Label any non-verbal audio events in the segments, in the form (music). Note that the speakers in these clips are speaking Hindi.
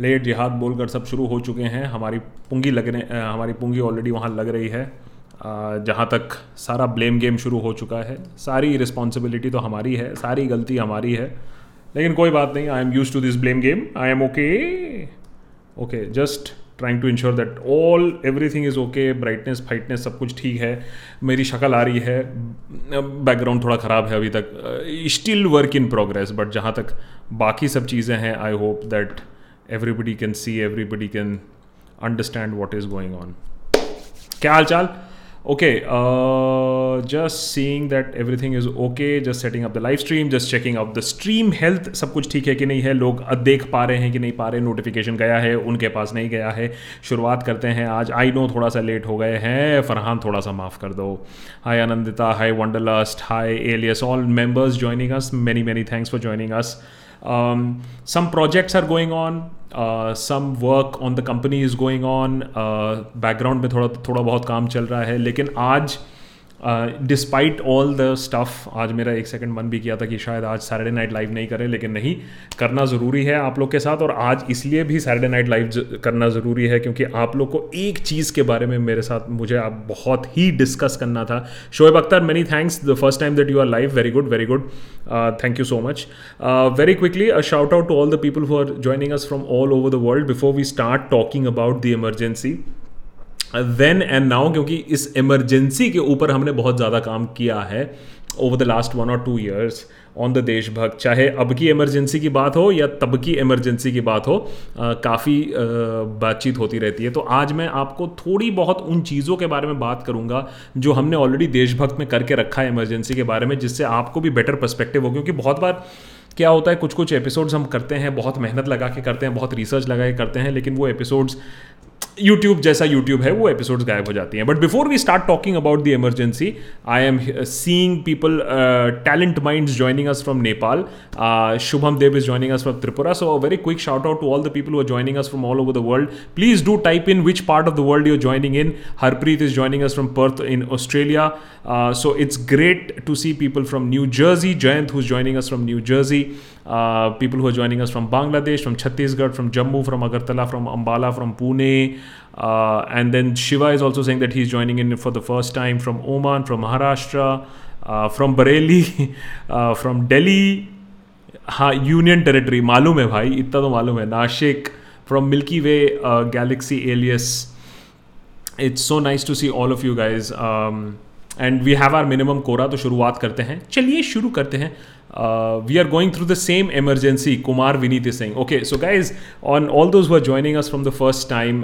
लेट जिहाद बोलकर सब शुरू हो चुके हैं हमारी पूंगी लगने हमारी पूंगी ऑलरेडी वहाँ लग रही है जहाँ तक सारा ब्लेम गेम शुरू हो चुका है सारी रिस्पॉन्सिबिलिटी तो हमारी है सारी गलती हमारी है लेकिन कोई बात नहीं I am used to this blame game I am okay okay just trying to ensure that all everything is okay brightness fitness सब कुछ ठीक है मेरी शक्ल आ रही है बैकग्राउंड थोड़ा ख़राब है अभी तक still work in progress but जहाँ तक बाकी सब चीज़ें हैं I hope that everybody can see everybody can understand what is going on क्या हाल चाल okay just seeing that everything is okay just setting up the live stream just checking up the stream health सब कुछ ठीक है कि नहीं है लोग देख पा रहे हैं कि नहीं पा रहे नोटिफिकेशन गया है उनके पास नहीं गया है शुरुआत करते हैं आज आई नो थोड़ा सा लेट हो गए हैं फरहान थोड़ा सा माफ़ कर दो hi Anandita hi Wanderlust hi Elias all members joining us many many thanks for joining us Um, some projects are going on. Uh, some work on the company is going on uh, background में थोड़ा थोड़ा बहुत काम चल रहा है लेकिन आज uh, despite all the stuff आज मेरा एक सेकंड मन भी किया था कि शायद आज सैटरडे नाइट लाइव नहीं करें लेकिन नहीं करना ज़रूरी है आप लोग के साथ और आज इसलिए भी सैटरडे नाइट लाइव करना ज़रूरी है क्योंकि आप लोग को एक चीज़ के बारे में मेरे साथ मुझे आप बहुत ही डिस्कस करना था Shoaib Akhtar many thanks the first time that you are live very good very good thank you so much very quickly a shout out to all the people who are joining us from all over the world before we start talking about the emergency then and now क्योंकि इस इमरजेंसी के ऊपर हमने बहुत ज़्यादा काम किया है ओवर द लास्ट वन और टू ईयर्स ऑन द देशभक्त चाहे अब की इमरजेंसी की बात हो या तब की इमरजेंसी की बात हो काफ़ी बातचीत होती रहती है तो आज मैं आपको थोड़ी बहुत उन चीज़ों के बारे में बात करूंगा जो हमने ऑलरेडी देशभक्त में करके रखा है इमरजेंसी के बारे में जिससे आपको भी बेटर परस्पेक्टिव हो क्योंकि बहुत बार क्या होता है कुछ कुछ एपिसोड्स हम करते हैं बहुत मेहनत लगा के करते हैं बहुत रिसर्च लगा के करते हैं लेकिन वो एपिसोड्स यूट्यूब जैसा यूट्यूब है वो एपिसोड्स गायब हो जाती हैं but before we start talking about the emergency I am seeing people talent mind joining us from Nepal Shubham Dev is joining us from Tripura so a very quick shout out to all the people are joining us from all over the world please do type in which part of the world you're joining in Harpreet is joining us from Perth in Australia so it's great to see people from New Jersey Jayant who is joining us from New Jersey Uh, people who are joining us from Bangladesh, from Chhattisgarh, from Jammu, from Agartala, from Ambala, from Pune. Uh, and then Shiva is also saying that he's joining in for the first time from Oman, from Maharashtra, uh, from Bareilly, (laughs) from Delhi. हाँ यूनियन टेरिटरी मालूम है भाई इतना तो मालूम है Nashik from Milky Way galaxy alias it's so nice to see all of you guys and we have are minimum quorum तो शुरुआत करते हैं चलिए शुरू करते हैं we are going through the same emergency Kumar Vineet Singh okay so guys on all those who are joining us from the first time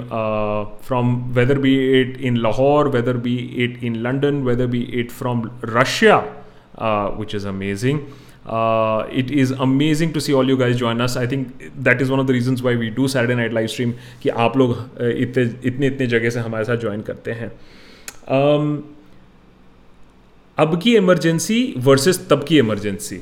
from whether be it in Lahore weather be it in London weather be it from Russia which is amazing it is amazing to see all you guys guys us I think that is one of the reasons why we do do Saturday Night Live Stream कि आप लोग uh, इतने इतने जगह से हमारे साथ ज्वाइन करते हैं um, अब की इमरजेंसी वर्सेस तब की इमरजेंसी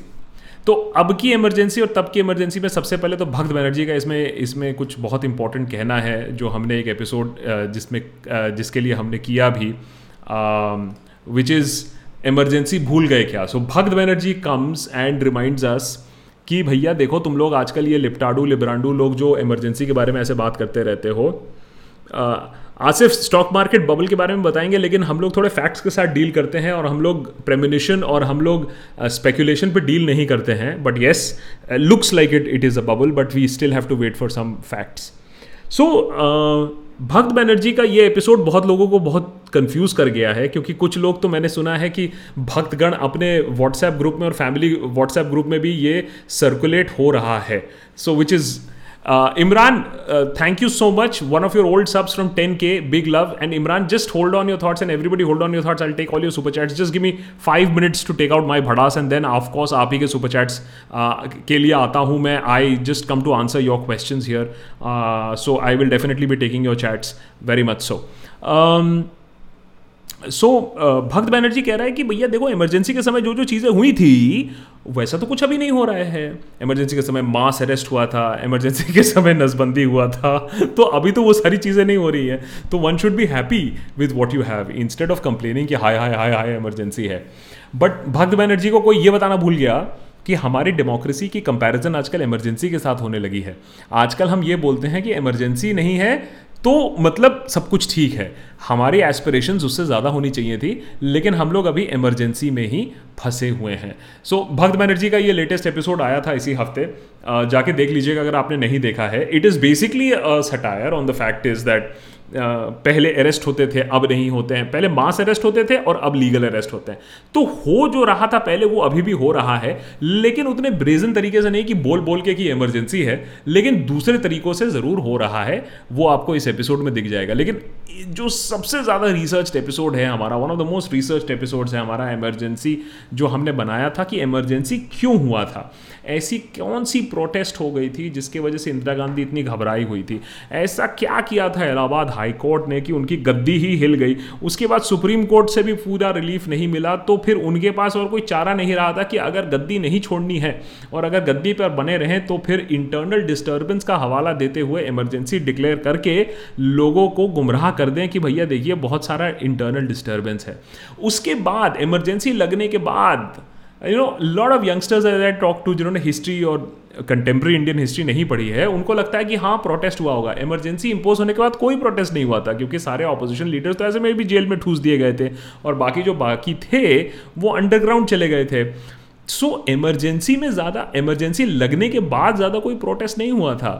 तो अब की इमरजेंसी और तब की इमरजेंसी में सबसे पहले तो भक्त बनर्जी का इसमें इसमें कुछ बहुत इंपॉर्टेंट कहना है जो हमने एक एपिसोड जिसमें जिसके लिए हमने किया भी विच इज़ इमरजेंसी भूल गए क्या so Bhakt Banerjee comes and reminds us कि भैया देखो तुम लोग आजकल ये लिपटाडू लिब्रांडू लोग जो इमरजेंसी के बारे में ऐसे बात करते रहते हो आसिफ स्टॉक मार्केट बबल के बारे में बताएंगे लेकिन हम लोग थोड़े फैक्ट्स के साथ डील करते हैं और हम लोग प्रेमिनेशन और हम लोग स्पेकुलेशन uh, पे डील नहीं करते हैं but yes looks like it it is a bubble but we still have to wait for some facts so Bhakt Banerjee का ये एपिसोड बहुत लोगों को बहुत कंफ्यूज कर गया है क्योंकि कुछ लोग तो मैंने सुना है कि भक्तगण अपने व्हाट्सएप ग्रुप में और फैमिली व्हाट्सएप ग्रुप में भी ये सर्कुलेट हो रहा है so which is Uh, Imran, uh, thank you so much. One of your old subs from 10k, big love. And Imran, just hold on your thoughts, and everybody hold on your thoughts. I'll take all your super chats. Just give me five minutes to take out my bhadas, and then of course आप ही के super chats uh, के लिए आता हूँ मैं. I just come to answer your questions here. Uh, so I will definitely be taking your chats very much so. Um, so so, भक्त uh, बैनर्जी कह रहा है कि भैया देखो इमरजेंसी के समय जो जो चीज़ें हुई थी वैसा तो कुछ अभी नहीं हो रहा है इमरजेंसी के समय मास अरेस्ट हुआ था इमरजेंसी के समय नसबंदी हुआ था तो अभी तो वो सारी चीज़ें नहीं हो रही है तो one should be happy with what you have instead of complaining कि हाय हाय हाय हाय इमरजेंसी है बट भक्त बैनर्जी को कोई ये बताना भूल गया कि हमारी डेमोक्रेसी की कंपैरिजन आजकल इमरजेंसी के साथ होने लगी है आजकल हम ये बोलते हैं कि इमरजेंसी नहीं है तो मतलब सब कुछ ठीक है हमारी एस्पिरेशन उससे ज़्यादा होनी चाहिए थी लेकिन हम लोग अभी इमरजेंसी में ही फंसे हुए हैं सो so, भक्त बैनर्जी का ये लेटेस्ट एपिसोड आया था इसी हफ्ते जाके देख लीजिएगा अगर आपने नहीं देखा है it is basically satire on the fact is that पहले अरेस्ट होते थे अब नहीं होते हैं पहले मास अरेस्ट होते थे और अब लीगल अरेस्ट होते हैं तो हो जो रहा था पहले वो अभी भी हो रहा है लेकिन उतने ब्रेजन तरीके से नहीं कि बोल बोल के कि इमरजेंसी है लेकिन दूसरे तरीकों से ज़रूर हो रहा है वो आपको इस एपिसोड में दिख जाएगा लेकिन जो सबसे ज़्यादा रिसर्च एपिसोड है हमारा one of the most research episode है हमारा एमरजेंसी जो हमने बनाया था कि एमरजेंसी क्यों हुआ था ऐसी कौन सी प्रोटेस्ट हो गई थी जिसके वजह से इंदिरा गांधी इतनी घबराई हुई थी ऐसा क्या किया था इलाहाबाद हाईकोर्ट ने कि उनकी गद्दी ही हिल गई उसके बाद सुप्रीम कोर्ट से भी पूरा रिलीफ नहीं मिला तो फिर उनके पास और कोई चारा नहीं रहा था कि अगर गद्दी नहीं छोड़नी है और अगर गद्दी पर बने रहें तो फिर इंटरनल डिस्टर्बेंस का हवाला देते हुए इमरजेंसी डिक्लेयर करके लोगों को गुमराह कर दें कि भैया देखिए बहुत सारा इंटरनल डिस्टर्बेंस है उसके बाद इमरजेंसी लगने के बाद you know lot of youngsters I talk to जिन्होंने हिस्ट्री और कंटेम्प्रेरी इंडियन हिस्ट्री नहीं पढ़ी है उनको लगता है कि हाँ प्रोटेस्ट हुआ होगा इमरजेंसी इंपोज होने के बाद कोई प्रोटेस्ट नहीं हुआ था क्योंकि सारे ऑपोजिशन लीडर्स तो ऐसे में भी जेल में ठूस दिए गए थे और बाकी जो बाकी थे वो अंडरग्राउंड चले गए थे सो so, इमरजेंसी में ज़्यादा इमरजेंसी लगने के बाद ज़्यादा कोई प्रोटेस्ट नहीं हुआ था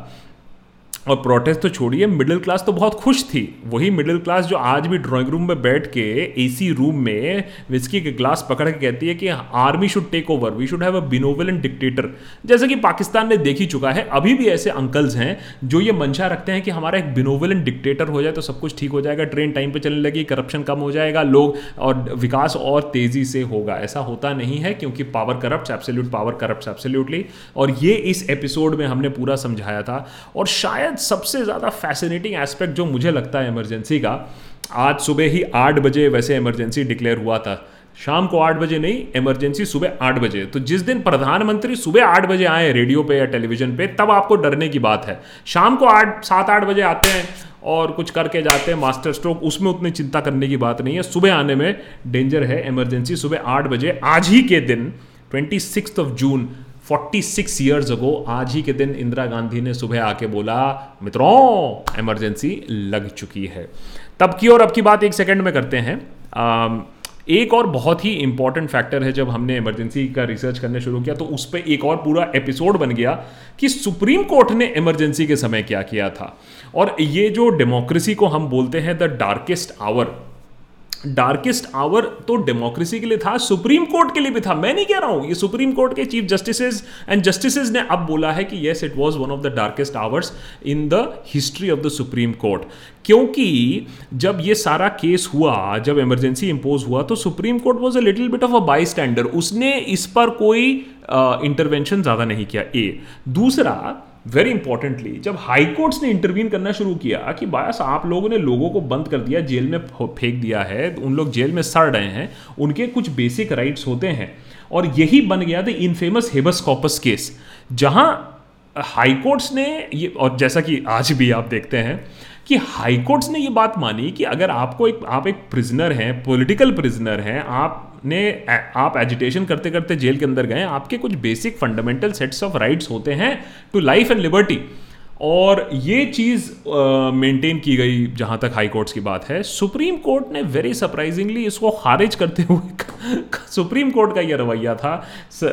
और प्रोटेस्ट तो छोड़िए मिडिल क्लास तो बहुत खुश थी वही मिडिल क्लास जो आज भी ड्राइंग रूम में बैठ के एसी रूम में विस्की के ग्लास पकड़ के कहती है कि army should take over we should have a benevolent dictator जैसे कि पाकिस्तान ने देख ही चुका है अभी भी ऐसे अंकल्स हैं जो ये मंशा रखते हैं कि हमारा एक बिनोवलेंट डिक्टेटर हो जाए तो सब कुछ ठीक हो जाएगा ट्रेन टाइम पर चलने लगी करप्शन कम हो जाएगा लोग और विकास और तेज़ी से होगा ऐसा होता नहीं है क्योंकि power corrupt absolute power corrupt absolutely और ये इस एपिसोड में हमने पूरा समझाया था और शायद शायद सबसे ज़्यादा फैसिनेटिंग एस्पेक्ट जो मुझे लगता है इमरजेंसी का आज सुबह ही आठ बजे वैसे इमरजेंसी डिक्लेयर हुआ था शाम को आठ बजे नहीं इमरजेंसी सुबह आठ बजे तो जिस दिन प्रधानमंत्री सुबह आठ बजे आए रेडियो पे या टेलीविजन पे तब आपको डरने की बात है शाम को आठ सात आठ बजे आते हैं और कुछ करके जाते हैं मास्टर स्ट्रोक उसमें उतनी चिंता करने की बात नहीं है सुबह आने में डेंजर है इमरजेंसी सुबह आठ बजे आज ही के दिन twenty of June 46 years ago आज ही के दिन इंदिरा गांधी ने सुबह आके बोला मित्रों इमरजेंसी लग चुकी है तब की और अब की बात एक सेकंड में करते हैं आ, एक और बहुत ही इंपॉर्टेंट फैक्टर है जब हमने इमरजेंसी का रिसर्च करने शुरू किया तो उस पर एक और पूरा एपिसोड बन गया कि सुप्रीम कोर्ट ने इमरजेंसी के समय क्या किया था और ये जो डेमोक्रेसी को हम बोलते हैं the darkest hour darkest hour तो डेमोक्रेसी के लिए था सुप्रीम कोर्ट के लिए भी था मैं नहीं कह रहा हूं ये सुप्रीम कोर्ट के चीफ जस्टिसेज एंड जस्टिसेज ने अब बोला है कि yes it was one of the darkest hours in the history of the Supreme Court क्योंकि जब ये सारा केस हुआ जब इमरजेंसी इंपोज हुआ तो Supreme Court was a little bit of a by standard उसने इस पर कोई इंटरवेंशन uh, ज़्यादा नहीं किया ए दूसरा वेरी इंपॉर्टेंटली जब हाईकोर्ट्स ने इंटरवीन करना शुरू किया कि बायस आप लोगों ने लोगों को बंद कर दिया जेल में फेंक दिया है तो उन लोग जेल में सड़ रहे हैं उनके कुछ बेसिक राइट्स होते हैं और यही बन गया था इनफेमस हेबस कॉपस केस जहां हाईकोर्ट्स ने ये और जैसा कि आज भी आप देखते हैं कि हाईकोर्ट्स ने ये बात मानी कि अगर आपको एक आप एक प्रिजनर हैं पॉलिटिकल प्रिजनर हैं आप आपने आप एजिटेशन करते करते जेल के अंदर गए आपके कुछ basic fundamental sets of rights होते हैं टू लाइफ एंड लिबर्टी और ये चीज़ मेंटेन की गई जहाँ तक हाई कोर्ट्स की बात है सुप्रीम कोर्ट ने वेरी सरप्राइजिंगली इसको खारिज करते हुए (laughs) सुप्रीम कोर्ट का यह रवैया था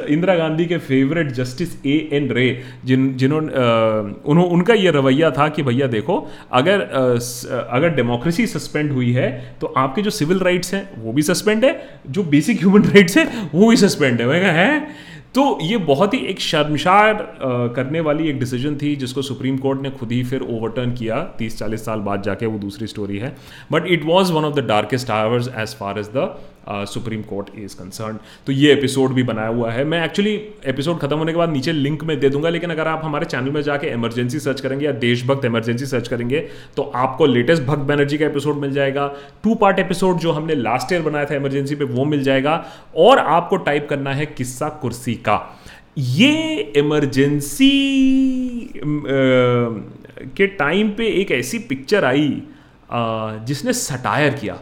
इंदिरा गांधी के favourite justice A N Ray जिन जिन्होंने उनका यह रवैया था कि भैया देखो अगर अगर डेमोक्रेसी सस्पेंड हुई है तो आपके जो सिविल राइट्स हैं वो भी सस्पेंड है जो बेसिक ह्यूमन राइट्स हैं वो भी सस्पेंड है वह है तो ये बहुत ही एक शर्मशार करने वाली एक डिसीजन थी जिसको सुप्रीम कोर्ट ने खुद ही फिर ओवरटर्न किया तीस चालीस साल बाद जाके वो दूसरी स्टोरी है but it was one of the darkest hours as far as the Supreme Court is concern तो ये एपिसोड भी बनाया हुआ है मैं एक्चुअली एपिसोड खत्म होने के बाद नीचे लिंक में दे दूंगा लेकिन अगर आप हमारे चैनल में जाके इमरजेंसी सर्च करेंगे या देशभक्त इमरजेंसी सर्च करेंगे तो आपको लेटेस्ट भक्त बैनर्जी का एपिसोड मिल जाएगा टू पार्ट एपिसोड जो हमने लास्ट ईयर बनाया था इमरजेंसी पे वो मिल जाएगा और आपको टाइप करना है किस्सा कुर्सी का ये इमरजेंसी के टाइम पे एक ऐसी पिक्चर आई जिसने सटायर किया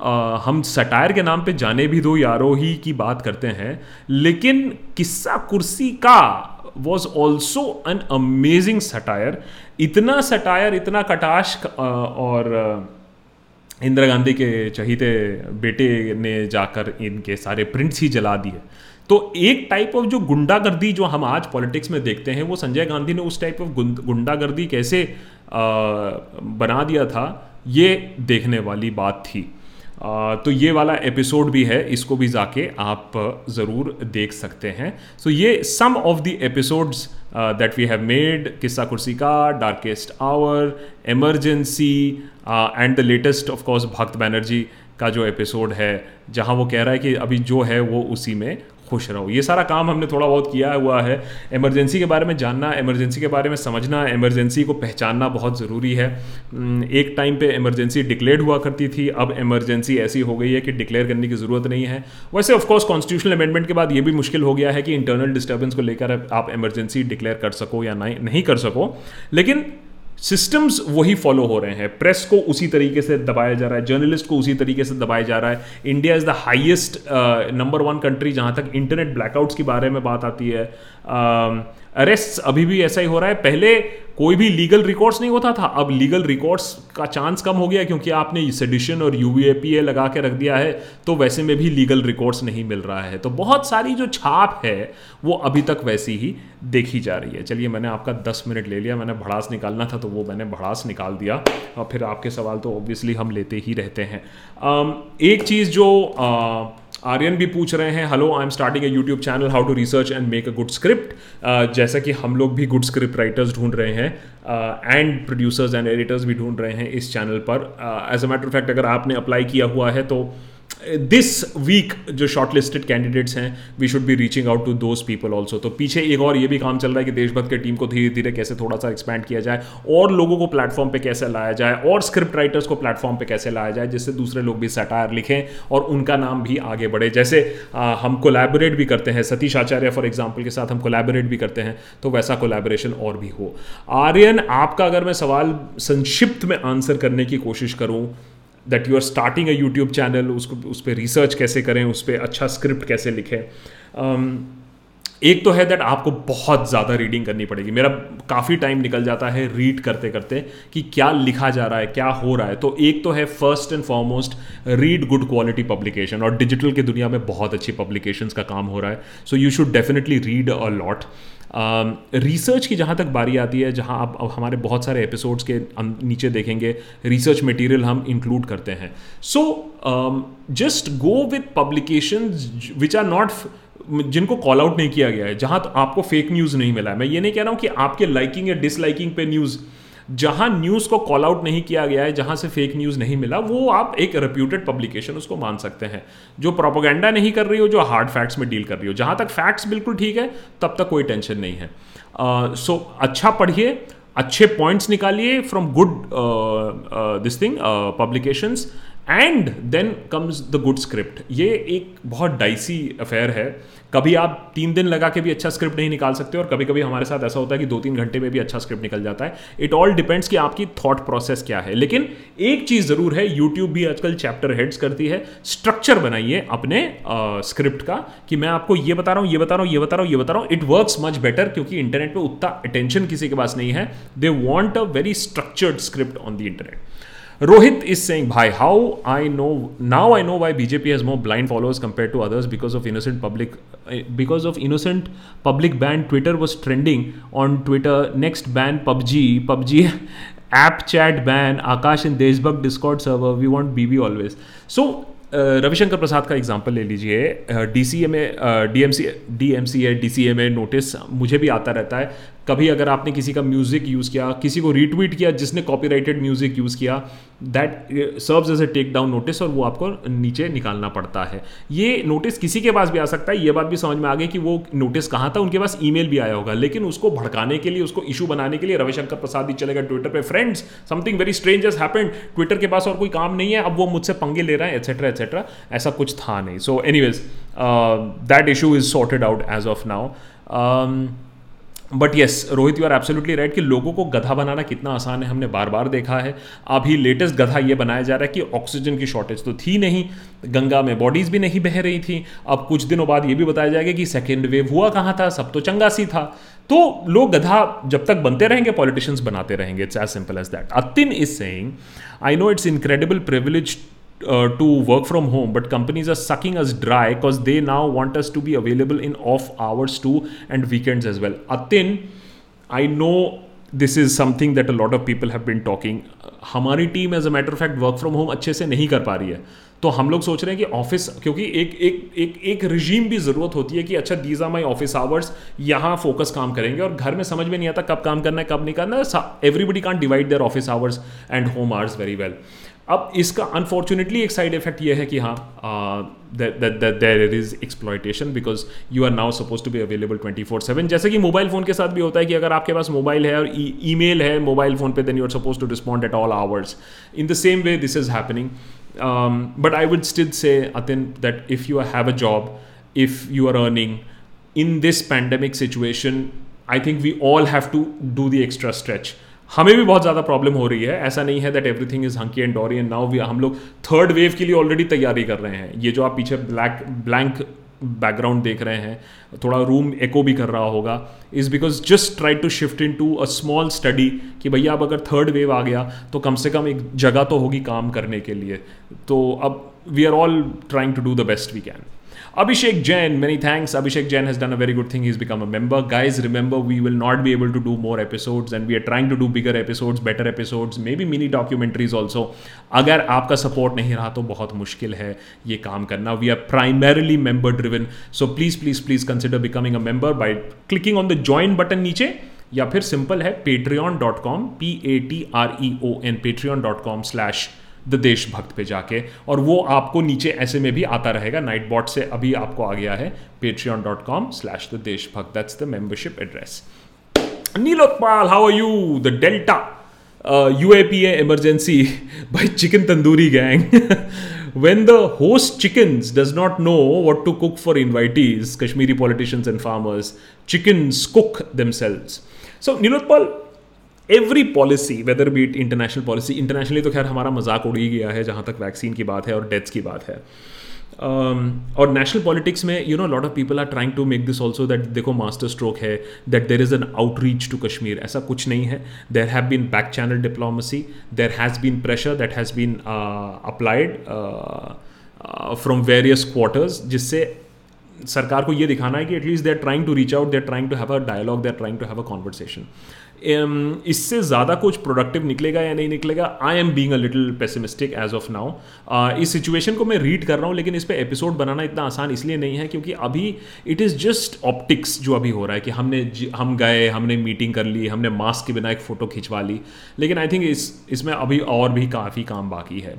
आ, हम सटायर के नाम पे जाने भी दो यारो ही की बात करते हैं लेकिन Kissa Kursi Ka was also an amazing satire इतना सटायर इतना कटाश और इंदिरा गांधी के चहीते बेटे ने जाकर इनके सारे प्रिंट्स ही जला दिए तो एक टाइप ऑफ जो गुंडागर्दी जो हम आज पॉलिटिक्स में देखते हैं वो संजय गांधी ने उस टाइप ऑफ गुंडागर्दी कैसे बना दिया था ये देखने वाली बात थी तो ये वाला एपिसोड भी है इसको भी जाके आप ज़रूर देख सकते हैं सो ये some of the episodes that we have made Kissa Kursi Ka darkest hour emergency and the latest of course Bhakt Banerjee का जो एपिसोड है जहाँ वो कह रहा है कि अभी जो है वो उसी में खुश रहो ये सारा काम हमने थोड़ा बहुत किया हुआ है इमरजेंसी के बारे में जानना इमरजेंसी के बारे में समझना इमरजेंसी को पहचानना बहुत ज़रूरी है एक टाइम पे इमरजेंसी डिक्लेयर हुआ करती थी अब इमरजेंसी ऐसी हो गई है कि डिक्लेयर करने की ज़रूरत नहीं है वैसे ऑफकोर्स कॉन्स्टिट्यूशनल अमेंडमेंट के बाद ये भी मुश्किल हो गया है कि इंटरनल डिस्टर्बेंस को लेकर आप इमरजेंसी डिक्लेयर कर सको या नहीं कर सको लेकिन सिस्टम्स वही फॉलो हो रहे हैं प्रेस को उसी तरीके से दबाया जा रहा है जर्नलिस्ट को उसी तरीके से दबाया जा रहा है India is the highest number one country जहाँ तक इंटरनेट ब्लैकआउट्स के बारे में बात आती है uh, अरेस्ट अभी भी ऐसा ही हो रहा है पहले कोई भी लीगल रिकॉर्ड्स नहीं होता था अब लीगल रिकॉर्ड्स का चांस कम हो गया क्योंकि आपने सेडिशन और यू लगा के रख दिया है तो वैसे में भी लीगल रिकॉर्ड्स नहीं मिल रहा है तो बहुत सारी जो छाप है वो अभी तक वैसी ही देखी जा रही है चलिए मैंने आपका दस मिनट ले लिया मैंने भड़ास निकालना था तो वो मैंने भड़ास निकाल दिया और फिर आपके सवाल तो ऑब्वियसली हम लेते ही रहते हैं एक चीज़ जो आर्यन भी पूछ रहे हैं hello I am starting a YouTube channel how to research and make a good script जैसा कि हम लोग भी गुड स्क्रिप्ट राइटर्स ढूंढ रहे हैं एंड प्रोड्यूसर्स एंड एडिटर्स भी ढूंढ रहे हैं इस चैनल पर as a matter of fact अगर आपने अप्लाई किया हुआ है तो uh, दिस वीक जो शॉर्ट लिस्टेड कैंडिडेट्स हैं we should be reaching out to those people also तो पीछे एक और ये भी काम चल रहा है कि देशभक्त के टीम को धीरे धीरे कैसे थोड़ा सा एक्सपैंड किया जाए और लोगों को प्लेटफॉर्म पे कैसे लाया जाए और स्क्रिप्ट राइटर्स को प्लेटफॉर्म पे कैसे लाया जाए जिससे दूसरे लोग भी सटायर लिखें और उनका नाम भी आगे बढ़े जैसे आ, हम कोलैबोरेट भी करते हैं सतीश आचार्य फॉर एग्जाम्पल के साथ हम कोलैबोरेट भी करते हैं तो वैसा कोलैबोरेशन और भी हो आर्यन आपका अगर मैं सवाल संक्षिप्त में आंसर करने की कोशिश करूँ that you are starting a YouTube channel उसको उस पर रिसर्च कैसे करें उस पर अच्छा स्क्रिप्ट कैसे लिखें um, एक तो है दैट आपको बहुत ज़्यादा रीडिंग करनी पड़ेगी मेरा काफ़ी टाइम निकल जाता है रीड करते करते कि क्या लिखा जा रहा है क्या हो रहा है तो एक तो है first and foremost read good quality publication और डिजिटल की दुनिया में बहुत अच्छी पब्लिकेशंस का काम हो रहा है so you should definitely read a lot research um, की जहाँ तक बारी आती है जहाँ आप अब हमारे बहुत सारे एपिसोड्स के अं, नीचे देखेंगे रिसर्च मटेरियल हम इंक्लूड करते हैं so just go with publication which are not जिनको कॉल आउट नहीं किया गया है जहाँ तो आपको फेक न्यूज़ नहीं मिला है मैं ये नहीं कह रहा हूँ कि आपके लाइकिंग या डिसलाइकिंग पे न्यूज़ जहां न्यूज़ को कॉल आउट नहीं किया गया है जहां से फेक न्यूज़ नहीं मिला वो आप एक रिप्यूटेड पब्लिकेशन उसको मान सकते हैं जो प्रोपोगेंडा नहीं कर रही हो जो हार्ड फैक्ट्स में डील कर रही हो जहां तक फैक्ट्स बिल्कुल ठीक है तब तक कोई टेंशन नहीं है सो uh, so, अच्छा पढ़िए अच्छे पॉइंट्स निकालिए from good this thing publications and then comes the good script ये एक बहुत डाइसी अफेयर है कभी आप तीन दिन लगा के भी अच्छा स्क्रिप्ट नहीं निकाल सकते और कभी कभी हमारे साथ ऐसा होता है कि दो तीन घंटे में भी अच्छा स्क्रिप्ट निकल जाता है इट ऑल डिपेंड्स कि आपकी थॉट प्रोसेस क्या है लेकिन एक चीज़ ज़रूर है यूट्यूब भी आजकल चैप्टर हेड्स करती है स्ट्रक्चर बनाइए अपने स्क्रिप्ट का कि मैं आपको ये बता रहा हूँ ये बता रहा हूँ ये बता रहा हूँ ये बता रहा हूँ इट वर्क मच बेटर क्योंकि इंटरनेट पर उतना अटेंशन किसी के पास नहीं है they want a very structured script on the internet Rohit is saying भाई how I know now I know why BJP has more blind followers compare to others because of innocent public because of innocent public banned Twitter was trending on Twitter next ban PUBG PUBG app chat ban Akash in Deshbhakt Discord server we won't be be always so Ravishankar Prasad का एग्जाम्पल ले लीजिए D C M A D M C D M C A D C A में नोटिस मुझे भी आता रहता है कभी अगर आपने किसी का म्यूज़िक यूज़ किया किसी को रीट्वीट किया जिसने कॉपीराइटेड म्यूज़िक यूज़ किया that serves as a take down notice और वो आपको नीचे निकालना पड़ता है ये नोटिस किसी के पास भी आ सकता है ये बात भी समझ में आ गई कि वो नोटिस कहाँ था उनके पास ईमेल भी आया होगा लेकिन उसको भड़काने के लिए उसको इशू बनाने के लिए रविशंकर प्रसाद भी चलेगा ट्विटर पर friends something very strange as happen Twitter के पास और कोई काम नहीं है अब वो मुझसे पंगे ले रहा है एसेट्रा एसेट्रा ऐसा कुछ था नहीं so anyways that issue is sorted out as of now but yes Rohit you are absolutely right कि लोगों को गधा बनाना कितना आसान है हमने बार बार देखा है अभी लेटेस्ट गधा ये बनाया जा रहा है कि ऑक्सीजन की शॉर्टेज तो थी नहीं गंगा में बॉडीज़ भी नहीं बह रही थी अब कुछ दिनों बाद ये भी बताया जाएगा कि सेकेंड वेव हुआ कहाँ था सब तो चंगा सी था तो लोग गधा जब तक बनते रहेंगे पॉलिटिशियंस बनाते रहेंगे it's as simple as that Atin is saying I know it's incredible privilege uh, to work from home but companies are sucking us dry because they now want us to be available in off hours too and weekends as well atin i know this is something that a lot of people have been talking हमारी team as a matter of fact work from home अच्छे से नहीं कर पा रही है तो हम लोग सोच रहे हैं कि ऑफिस क्योंकि एक एक एक एक रिजीम भी ज़रूरत होती है कि अच्छा these are my office hours यहाँ फोकस काम करेंगे और घर में समझ में नहीं आता कब काम करना है कब नहीं करना है everybody can divide their office hours and home hours very well अब इसका अनफॉर्चुनेटली एक साइड इफेक्ट ये है कि हाँ there is exploitation because you are now suppose to be available twenty four seven जैसे कि मोबाइल फोन के साथ भी होता है कि अगर आपके पास मोबाइल है और ई e, मेल है मोबाइल फोन पे then you are suppose to respond at all hours in the same way this is happening but I would still say Atin that if you have a job if you are earning in this pandemic situation I think we all have to do the extra stretch हमें भी बहुत ज़्यादा प्रॉब्लम हो रही है ऐसा नहीं है that everything is hunky and dory and now we हम लोग थर्ड वेव के लिए ऑलरेडी तैयारी कर रहे हैं ये जो आप पीछे ब्लैक ब्लैंक बैकग्राउंड देख रहे हैं थोड़ा रूम एको भी कर रहा होगा is because just try to shift in to a small study कि भैया अब अगर थर्ड वेव आ गया तो कम से कम एक जगह तो होगी काम करने के लिए तो अब we are all trying to do the best we can Abhishek Jain, many thanks. Abhishek Jain has done a very good thing. He's become a member. Guys, remember, we will not be able to do more episodes and we are trying to do bigger episodes, better episodes, maybe mini documentaries also. अगर आपका सपोर्ट नहीं रहा तो बहुत मुश्किल है ये काम करना we are primarily member driven so please please please consider becoming a member by clicking on the join button नीचे या फिर सिंपल है Patreon dot com P A T R E O N Patreon dot com slash the Deshbhakt पे जाके और वो आपको नीचे ऐसे में भी आता रहेगा नाइट बॉट से अभी आपको आ गया है Patreon dot com slash the Deshbhakt that's the membership address Nilotpal how are you the delta U A P A emergency by chicken tandoori gang when the host chicken does not know what to cook for invitees Kashmiri politicians and farmers chicken cook themselves so Nilotpal every policy whether be it international policy internationally तो खैर हमारा मजाक उड़ ही गया है जहाँ तक वैक्सीन की बात है और डेथ्स की बात है um, और नेशनल पॉलिटिक्स में you know lot of people are trying to make this also that देखो मास्टर स्ट्रोक है that there is an outreach to Kashmir ऐसा कुछ नहीं है there have been back channel diplomacy there has been pressure that has been applied from various quarters जिससे सरकार को ये दिखाना है कि at least they are trying to reach out they are trying to have a dialogue they are trying to have a conversation Um, इससे ज़्यादा कुछ प्रोडक्टिव निकलेगा या नहीं निकलेगा I am being a little pessimistic as of now इस सिचुएशन को मैं रीड कर रहा हूँ लेकिन इस पर एपिसोड बनाना इतना आसान इसलिए नहीं है क्योंकि अभी इट इज़ जस्ट ऑप्टिक्स जो अभी हो रहा है कि हमने हम गए हमने मीटिंग कर ली हमने मास्क के बिना एक फ़ोटो खिंचवा ली लेकिन आई थिंक इस इसमें अभी और भी काफ़ी काम बाकी है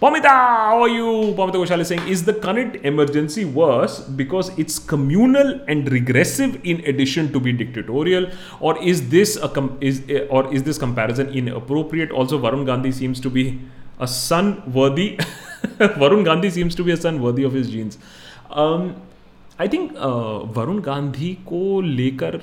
Pamita, how are you? Pamita Goshal is saying, is the current emergency worse because it's communal and regressive in addition to be dictatorial, or is this a com- is or is this comparison inappropriate? Also, Varun Gandhi seems to be a son worthy. (laughs) Varun Gandhi seems to be a son worthy of his genes. Um, I think Varun Gandhi को लेकर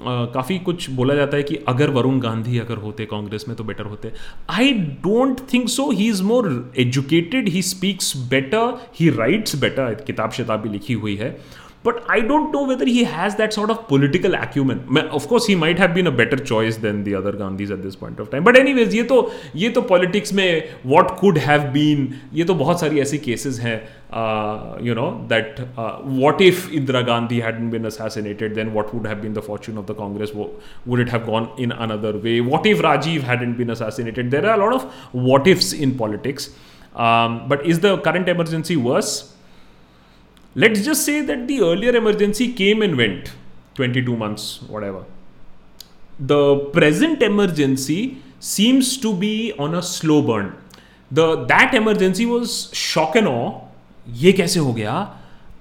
काफ़ी कुछ बोला जाता है कि अगर वरुण गांधी अगर होते कांग्रेस में तो बेटर होते I don't think so he is more educated he speaks better he writes better किताब शिताब भी लिखी हुई है but I don't know whether he has that sort of political acumen. Of course, he might have been a better choice than the other Gandhis at this point of time. But anyways, ये तो ये तो politics में what could have been ये तो बहुत सारी ऐसी cases हैं uh, you know that uh, what if Indira Gandhi hadn't been assassinated then what would have been the fortune of the Congress would it have gone in another way what if Rajiv hadn't been assassinated there are a lot of what ifs in politics um, but is the current emergency worse Let's just say that the earlier emergency came and went 22 months, whatever. The present emergency seems to be on a slow burn. The that emergency was shock and awe. ये कैसे हो गया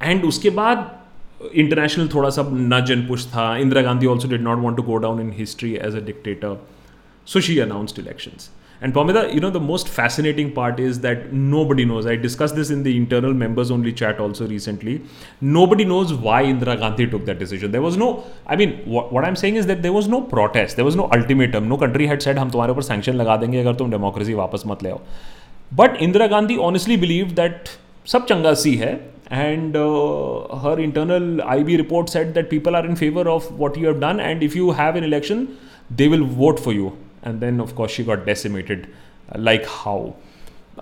एंड उसके बाद इंटरनेशनल थोड़ा सा नज एंड पुश था Indira Gandhi also did not want to go down in history as a dictator so she announced elections And Pamita, you know, the most fascinating part is that nobody knows. I discussed this in the internal members only chat also recently. Nobody knows why Indira Gandhi took that decision. There was no, I mean, what, what I'm saying is that there was no protest, there was no ultimatum. No country had said, हम तुम्हारे ऊपर sanction लगा देंगे अगर तुम democracy वापस मत ले आओ. But Indira Gandhi honestly believed that सब चंगा सी है and uh, her internal IB report said that people are in favor of what you have done, and if you have an election, they will vote for you. and then of course she got decimated uh, like how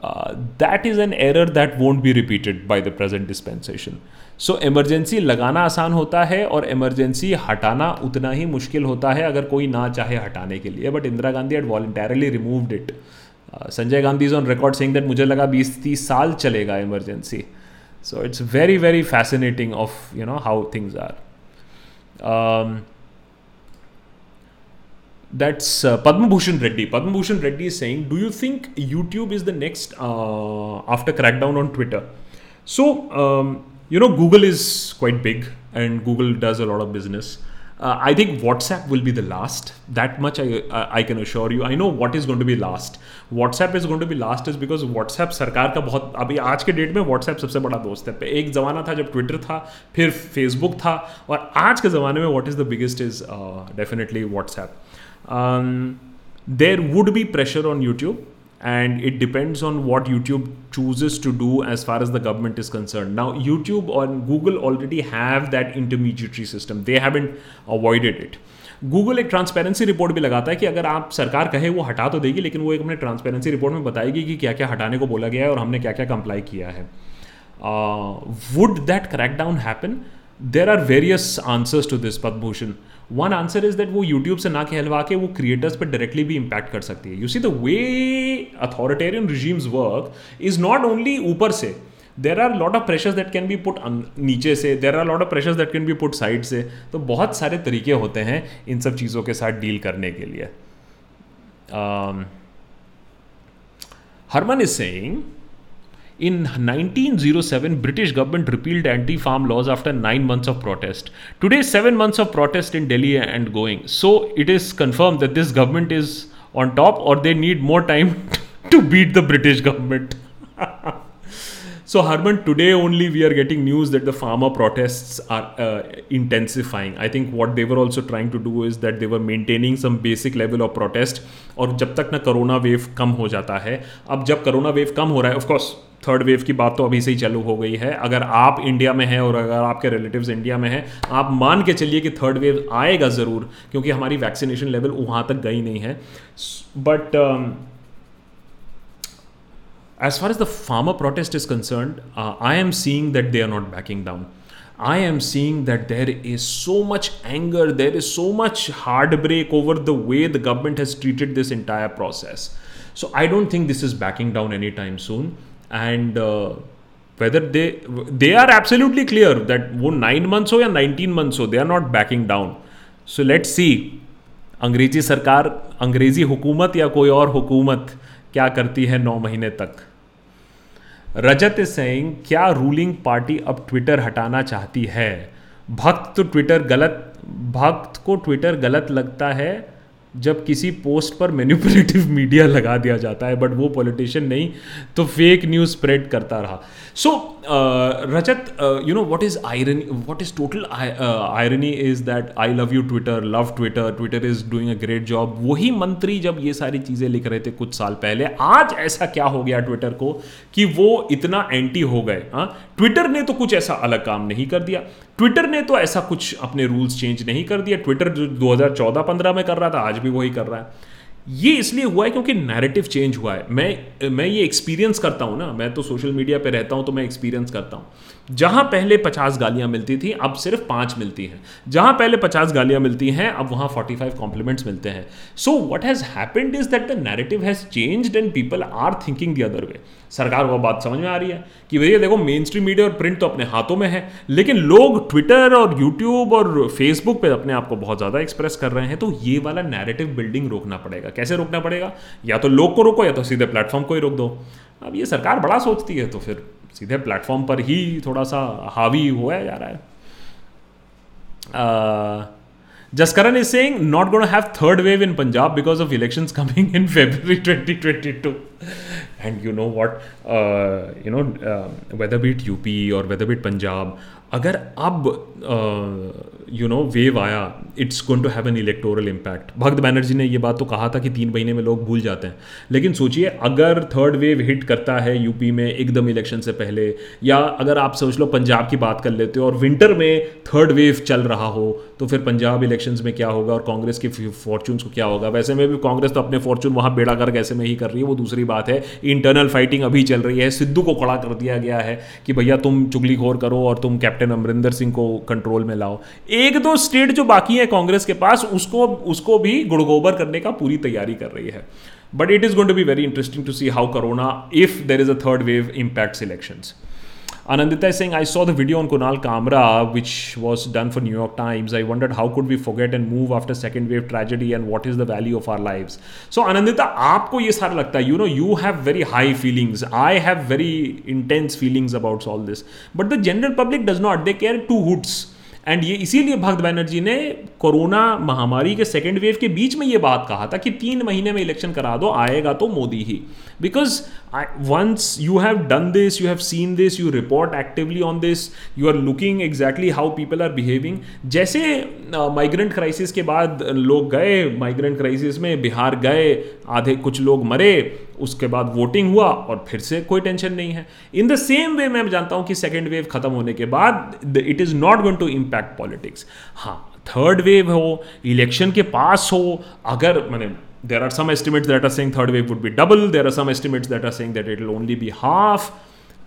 uh, that is an error that won't be repeated by the present dispensation so so, emergency लगाना आसान होता है और इमरजेंसी हटाना उतना ही मुश्किल होता है अगर कोई ना चाहे हटाने के लिए but Indira Gandhi had ultimately removed it Sanjay Gandhi is on record saying that मुझे लगा बीस तीस साल चलेगा emergency so it's very very fascinating of you know how things are that's uh, Padma Bhushan Reddy. Padma Bhushan Reddy is saying, Do you think YouTube is the next uh, after crackdown on Twitter? So, um, you know, Google is quite big and Google does a lot of business. Uh, I think WhatsApp will be the last. That much I I can assure you. I know what is going to be last. WhatsApp is going to be last is because WhatsApp सरकार का बहुत अभी आज के डेट में WhatsApp सबसे बड़ा दोस्त है एक ज़माना था जब Twitter था फिर Facebook था और आज के ज़माने में what is the biggest is uh, definitely WhatsApp. um, there would be pressure on YouTube, and it depends on what YouTube chooses to do as far as the government is concerned. Now, YouTube or Google already have that intermediary system, they haven't avoided it. Google एक ट्रांसपेरेंसी रिपोर्ट भी लगाता है कि अगर आप सरकार कहे वो हटा तो देगी लेकिन वो एक अपने ट्रांसपेरेंसी रिपोर्ट में बताएगी कि क्या क्या हटाने को बोला गया है और हमने क्या क्या कंप्लाई किया है would that crackdown happen there are various answers to this Padmabhushan one answer is that वो यूट्यूब से ना कहलवा के वो क्रिएटर्स पर डायरेक्टली भी इम्पैक्ट कर सकती है you see the way authoritarian regimes work is not only ऊपर से there are lot of pressures that can be put नीचे से there are lot of pressures that can be put side से तो बहुत सारे तरीके होते हैं इन सब चीज़ों के साथ डील करने के लिए Harman is saying In 1907, British government repealed anti-farm laws after nine months of protest. Today, seven months of protest in Delhi and going. So it is confirmed that this government is on top, or they need more time (laughs) to beat the British government. So, Harman, today only we are getting news that the farmer protests are uh, intensifying. I think what they were also trying to do is that they were maintaining some basic level of protest. और जब तक ना कोरोना वेव कम हो जाता है अब जब कोरोना वेव कम हो रहा है ऑफकोर्स थर्ड वेव की बात तो अभी से ही चालू हो गई है अगर आप इंडिया में हैं और अगर आपके रिलेटिव्स इंडिया में हैं आप मान के चलिए कि थर्ड वेव आएगा ज़रूर क्योंकि हमारी वैक्सीनेशन लेवल वहाँ तक गई नहीं है but as far as the farmer protest is concerned, uh, I am seeing that they are not backing down. I am seeing that there is so much anger, there is so much heartbreak over the way the government has treated this entire process. So I don't think this is backing down anytime soon. And uh, whether they they are absolutely clear that वो नाइन months हो या नाइनटीन मंथ्स हो they are not backing down so let see अंग्रेजी सरकार अंग्रेजी हुकूमत या कोई और हुकूमत क्या करती है नौ महीने तक रजत सिंह क्या रूलिंग पार्टी अब ट्विटर हटाना चाहती है भक्त तो ट्विटर गलत भक्त को ट्विटर गलत लगता है जब किसी पोस्ट पर मैन्यूपुलेटिव मीडिया (laughs) लगा दिया जाता है बट वो पॉलिटिशियन नहीं तो फेक न्यूज़ स्प्रेड करता रहा so uh, Rajat you know what is irony what is total irony is that I love you Twitter love Twitter Twitter is doing a great job वही मंत्री जब ये सारी चीज़ें लिख रहे थे कुछ साल पहले आज ऐसा क्या हो गया ट्विटर को कि वो इतना एंटी हो गए हाँ ट्विटर ने तो कुछ ऐसा अलग काम नहीं कर दिया ट्विटर ने तो ऐसा कुछ अपने रूल्स चेंज नहीं कर दिया ट्विटर जो 2014-15 में कर रहा था आज भी वही कर रहा है ये इसलिए हुआ है क्योंकि नैरेटिव चेंज हुआ है मैं मैं ये एक्सपीरियंस करता हूँ ना मैं तो सोशल मीडिया पे रहता हूँ तो मैं एक्सपीरियंस करता हूँ जहाँ पहले पचास गालियाँ मिलती थी अब सिर्फ पाँच मिलती हैं जहाँ पहले पचास गालियाँ मिलती हैं अब वहाँ फोर्टी फाइव कॉम्प्लीमेंट्स मिलते हैं so what has happened is that the narrative has change and people are thinking the other way सरकार को बात समझ में आ रही है कि भैया देखो मेन स्ट्रीम मीडिया और प्रिंट तो अपने हाथों में है लेकिन लोग ट्विटर और यूट्यूब और फेसबुक पे अपने आप को बहुत ज़्यादा एक्सप्रेस कर रहे हैं तो ये वाला नैरेटिव बिल्डिंग रोकना पड़ेगा कैसे रोकना पड़ेगा या तो लोग को रोको या तो सीधे प्लेटफॉर्म को ही रोक दो अब ये सरकार बड़ा सोचती है तो फिर सीधे प्लेटफॉर्म पर ही थोड़ा सा हावी हुआ जा रहा है आ, Jaskaran is saying not going to have third wave in Punjab because of elections coming in February 2022. And you know what, uh, you know, uh, whether be it UP or whether be it Punjab, अगर अब यू नो वेव आया it's going to have an electoral impact Bhakt Banerjee ने ये बात तो कहा था कि तीन महीने में लोग भूल जाते हैं लेकिन सोचिए अगर थर्ड वेव हिट करता है यूपी में एकदम इलेक्शन से पहले या अगर आप सोच लो पंजाब की बात कर लेते हो और विंटर में थर्ड वेव चल रहा हो तो फिर पंजाब इलेक्शंस में क्या होगा और कांग्रेस के फॉर्चून्स को क्या होगा वैसे में भी कांग्रेस तो अपने फॉर्चून वहाँ बेड़ा कर ऐसे में ही कर रही है वो दूसरी बात है इंटरनल फाइटिंग अभी चल रही है सिद्धू को कड़ा कर दिया गया है कि भैया तुम चुगलीखोर करो और तुम कैप्टन अमरिंदर सिंह को कंट्रोल में लाओ एक दो स्टेट जो बाकी है कांग्रेस के पास उसको उसको भी गुड़गोबर करने का पूरी तैयारी कर रही है but it is going to be very interesting to see how corona if there is a third wave impact elections Anandita is saying, I saw the video on Kunal Kamra, which was done for New York Times. I wondered how could we forget and move after second wave tragedy and what is the value of our lives. So Anandita, आपको ये सारा लगता है you know you have very high feelings I have very intense feelings about all this but the general public does not they care two hoots and ये इसीलिए भक्त बैनर्जी ने कोरोना महामारी के सेकेंड वेव के बीच में ये बात कहा था कि तीन महीने में इलेक्शन करा दो आएगा तो मोदी ही because I, once you have done this you have seen this you report actively on this you are looking exactly how people are behaving जैसे माइग्रेंट uh, क्राइसिस के बाद लोग गए माइग्रेंट क्राइसिस में बिहार गए आधे कुछ लोग मरे उसके बाद वोटिंग हुआ और फिर से कोई टेंशन नहीं है इन द सेम वे मैं जानता हूँ कि सेकेंड वेव खत्म होने के बाद it is not going to impact politics हाँ थर्ड वेव हो इलेक्शन के पास हो अगर मैंने there are some estimates that are saying third wave would be double. There are some estimates that are saying that it'll only be half.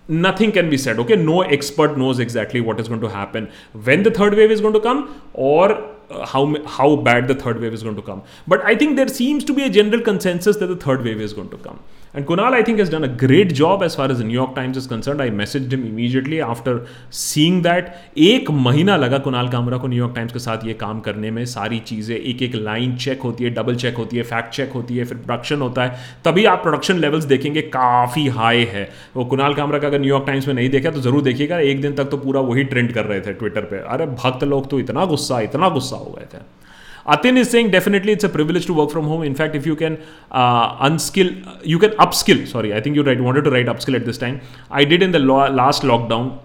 Nothing can be said. Okay, no expert knows exactly what is going to happen when the third wave is going to come or uh, how how bad the third wave is going to come. But I think there seems to be a general consensus that the third wave is going to come. And Kunal, I think, has done a great job as far as the New York Times is concerned. I messaged him immediately after seeing that. एक महीना लगा कुनाल कामरा को न्यूयॉर्क टाइम्स के साथ ये काम करने में सारी चीज़ें एक एक लाइन चेक होती है डबल चेक होती है फैक्ट चेक होती है फिर प्रोडक्शन होता है तभी आप प्रोडक्शन लेवल्स देखेंगे काफ़ी हाई है वो कुनाल कामरा का अगर न्यूयॉर्क टाइम्स में नहीं देखा तो ज़रूर देखिएगा एक दिन तक तो पूरा वही ट्रेंड कर रहे थे ट्विटर पर अरे भक्त लोग तो इतना गुस्सा इतना गुस्सा हो गए थे Atin is saying definitely it's a privilege to work from home. In fact, if you can uh, unskill, uh, you can upskill. Sorry, I think you right, wanted to write upskill at this time. I did in the lo- last lockdown,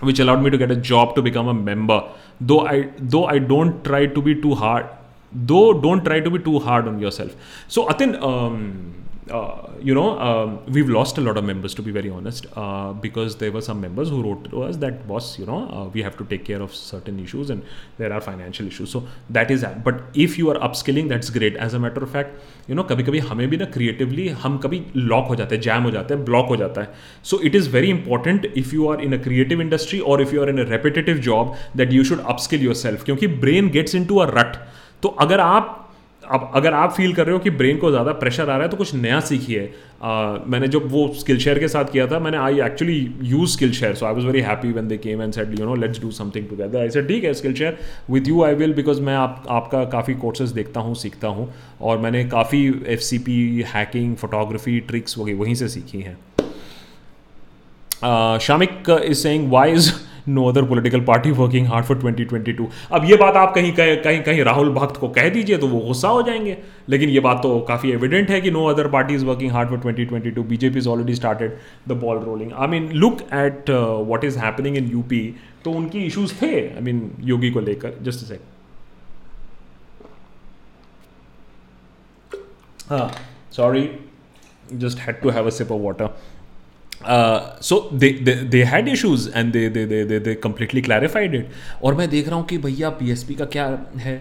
which allowed me to get a job to become a member. Though I though I don't try to be too hard. Though don't try to be too hard on yourself. So Atin. Um, uh, you know, um, we've lost a lot of members to be very honest, uh, because there were some members who wrote to us that, boss, you know, uh, we have to take care of certain issues and there are financial issues. So that is that. But if you are upskilling, that's great. As a matter of fact, you know, कभी कभी हमें भी ना क्रिएटिवली हम कभी लॉक हो जाते हैं जैम हो जाते हैं ब्लॉक हो जाता है so it is very important if you are in a creative industry और if you are in a repetitive job that you should upskill yourself क्योंकि brain gets into a rut तो अगर आप अब अगर आप फील कर रहे हो कि ब्रेन को ज़्यादा प्रेशर आ रहा है तो कुछ नया सीखिए मैंने जब वो स्किल शेयर के साथ किया था मैंने I actually use Skillshare so I was very happy when they came and said you know let's do something together I said ठीक है Skillshare with you I will because मैं आप आपका काफ़ी कोर्सेज देखता हूँ सीखता हूँ और मैंने काफ़ी F C P hacking photography tricks वगैरह वहीं से सीखी हैं Shamik is saying why is no other political party working hard for twenty twenty two अब ये बात आप कहीं कहीं कहीं कहीं राहुल भक्त को कह दीजिए तो वो गुस्सा हो जाएंगे लेकिन ये बात तो काफ़ी एविडेंट है कि no other party is working hard for twenty twenty two BJP is already started the ball rolling I mean look at what is happening in UP तो उनकी इशूज़ थे आई मीन योगी को लेकर जस्ट से sorry just had to have a sip of water so they had issues and they they and they they और मैं देख रहा हूँ कि भैया पी एस पी का क्या है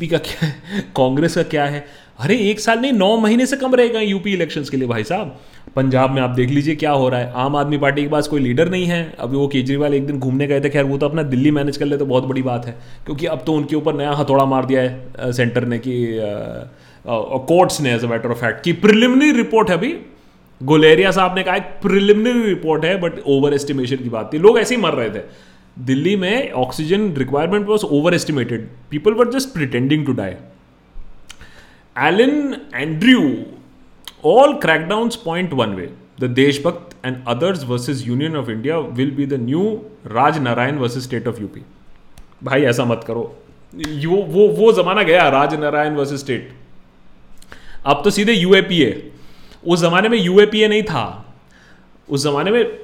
पी का क्या है कांग्रेस (laughs) का क्या है अरे एक साल नहीं नौ महीने से कम रहेगा यूपी इलेक्शंस के लिए भाई साहब पंजाब में आप देख लीजिए क्या हो रहा है आम आदमी पार्टी के पास कोई लीडर नहीं है अब वो केजरीवाल एक दिन घूमने गए थे खैर वो तो अपना दिल्ली मैनेज कर ले तो बहुत बड़ी बात है क्योंकि अब तो उनके ऊपर नया हथौड़ा मार दिया है सेंटर uh, ने कि कोर्ट्स uh, uh, ने as a matter of fact कि प्रिलिमिनरी रिपोर्ट है अभी गोलेरिया साहब ने कहा एक प्रिलिमिनरी रिपोर्ट है बट ओवर एस्टिमेशन की बात थी लोग ऐसे ही मर रहे थे दिल्ली में oxygen requirement was over estimated people were just pretending to die Ellen Andrew all crackdown point one way the Deshbhakt and others versus Union of India will be the new Raj Narain versus State of UP भाई ऐसा मत करो वो वो वो जमाना गया राज नारायण वर्सेज स्टेट अब तो सीधे यूएपीए उस ज़माने में यू नहीं था उस ज़माने में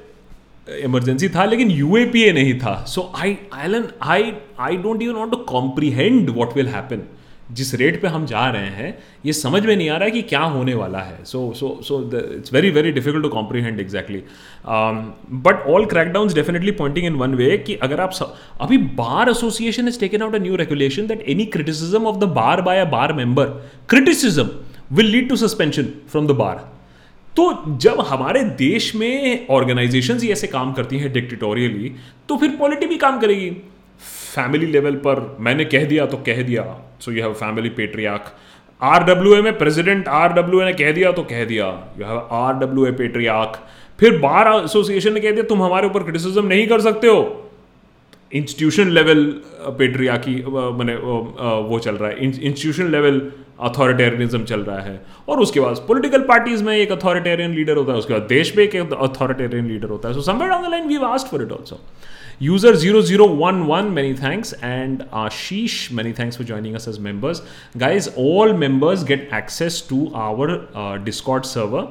इमरजेंसी था लेकिन यू नहीं था so I I learn I I don't you not to comprehend what will happen जिस रेट पे हम जा रहे हैं ये समझ में नहीं आ रहा है कि क्या होने वाला है so so so it's very very difficult to comprehend exactly but all crackdown definitely pointing in one way कि अगर आप सब, अभी bar association is taken out a new regulation that any criticism of the bar by a bar member criticism will lead to suspension from the bar तो जब हमारे देश में ऑर्गेनाइजेशन ही ऐसे काम करती हैं डिक्टेटोरियली तो फिर पॉलिटी भी काम करेगी फैमिली लेवल पर मैंने कह दिया तो कह दिया so you have family patriarch R W A में प्रेसिडेंट आर डब्ल्यू ए ने कह दिया तो कह दिया you have R W A patriarch फिर बार एसोसिएशन ने कह दिया तुम हमारे ऊपर क्रिटिसिज्म नहीं कर सकते हो इंस्टीट्यूशन लेवल पेट्रिया की मैंने वो चल रहा है इंस्टीट्यूशन लेवल अथॉरिटेरियनिज्म चल रहा है और उसके बाद पॉलिटिकल पार्टीज में एक अथॉरिटेरियन लीडर होता है उसके बाद देश में एक अथॉरिटेरियन लीडर होता है so somewhere down the line we asked for it also user zero zero one one many thanks and Ashish many thanks for joining us as members guys all members get access to our Discord server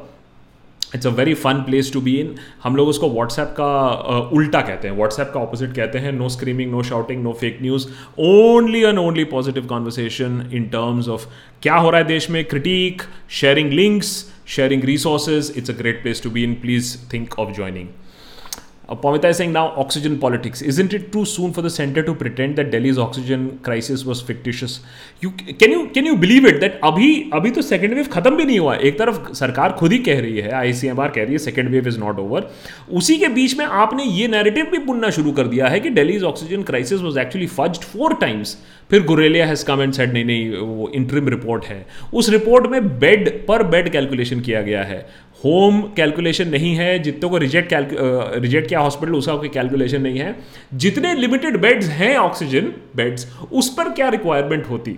it's a very fun place to be in हम लोग उसको व्हाट्सएप का uh, उल्टा कहते हैं व्हाट्सएप का ऑपोजिट कहते हैं no screaming no shouting no fake news only and only positive conversation in terms of क्या हो रहा है देश में critic sharing links sharing resources it's a great place to be in please think of joining Uh, Pamita is saying now oxygen politics. Isn't it too soon for the center to pretend that Delhi's oxygen crisis was fictitious? You can you can you believe it that अभी अभी तो सेकेंड वेव खत्म भी नहीं हुआ एक तरफ सरकार खुद ही कह रही है आईसीएमआर कह रही है second wave is not over उसी के बीच में आपने ये नैरेटिव भी बुनना शुरू कर दिया है कि Delhi's oxygen crisis was actually fudged four times फिर Guleria has come and said नहीं नहीं वो इंटरिम रिपोर्ट है उस रिपोर्ट में बेड पर बेड कैलकुलेशन किया गया है होम कैलकुलेशन नहीं है जितने को रिजेक्ट रिजेक्ट किया हॉस्पिटल उसका कोई कैलकुलेशन नहीं है जितने लिमिटेड बेड्स हैं ऑक्सीजन बेड्स उस पर क्या रिक्वायरमेंट होती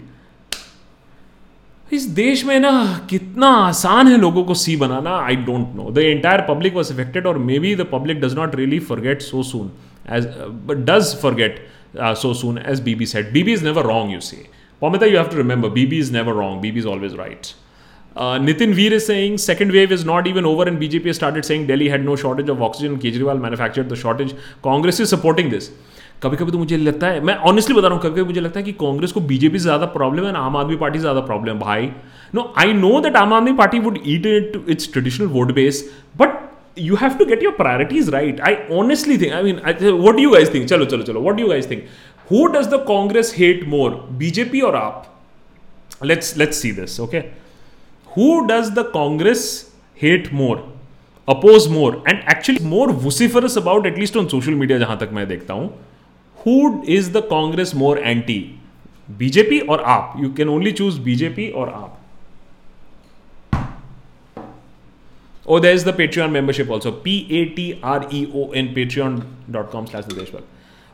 इस देश में ना कितना आसान है लोगों को सी बनाना I don't know the entire public was affected और maybe the public does not really forget so soon as does forget uh, so soon as BB said. BB is never wrong, you see. Pamita, you have to remember, BB is never wrong. BB is always right. Uh, Nitin Veer is saying second wave is not even over and BJP has started saying Delhi had no shortage of oxygen. Kejriwal manufactured the shortage. Congress is supporting this. कभी कभी तो मुझे लगता है मैं ऑनेस्टली बता रहा हूँ कभी कभी मुझे लगता है कि कांग्रेस को बीजेपी से ज़्यादा प्रॉब्लम है ना आम आदमी पार्टी से ज़्यादा प्रॉब्लम है भाई no I know that Aam Aadmi Party would eat it its traditional vote base but you have to get your priorities right. I honestly think, I mean, I, what do you guys think? Chalo, chalo, chalo. What do you guys think? Who does the Congress hate more, BJP or AAP? Let's let's see this, okay? Who does the Congress hate more, oppose more, and actually more vociferous about, at least on social media, जहां तक मैं देखता हूं? Who is the Congress more anti, BJP or AAP? You can only choose BJP or AAP. Oh, there's the Patreon membership also. P A T R E O N, patreon.com slash Niteshwar.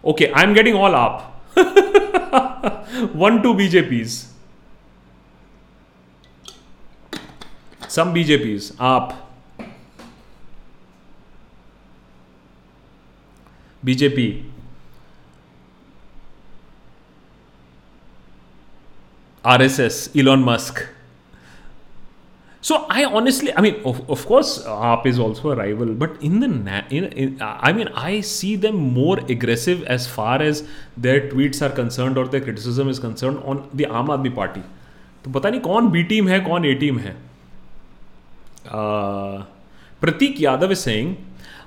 Okay, I'm getting all up. (laughs) 1 2 BJPs. Some BJPs. Up. BJP. RSS, Elon Musk. So I honestly, I mean, of, of course, AAP is also a rival, but in the, in, in, I mean, I see them more aggressive as far as their tweets are concerned or their criticism is concerned on the Aam Aadmi Party. तो पता नहीं कौन बी टीम है कौन ए टीम है Uh, Pratik Yadav is saying,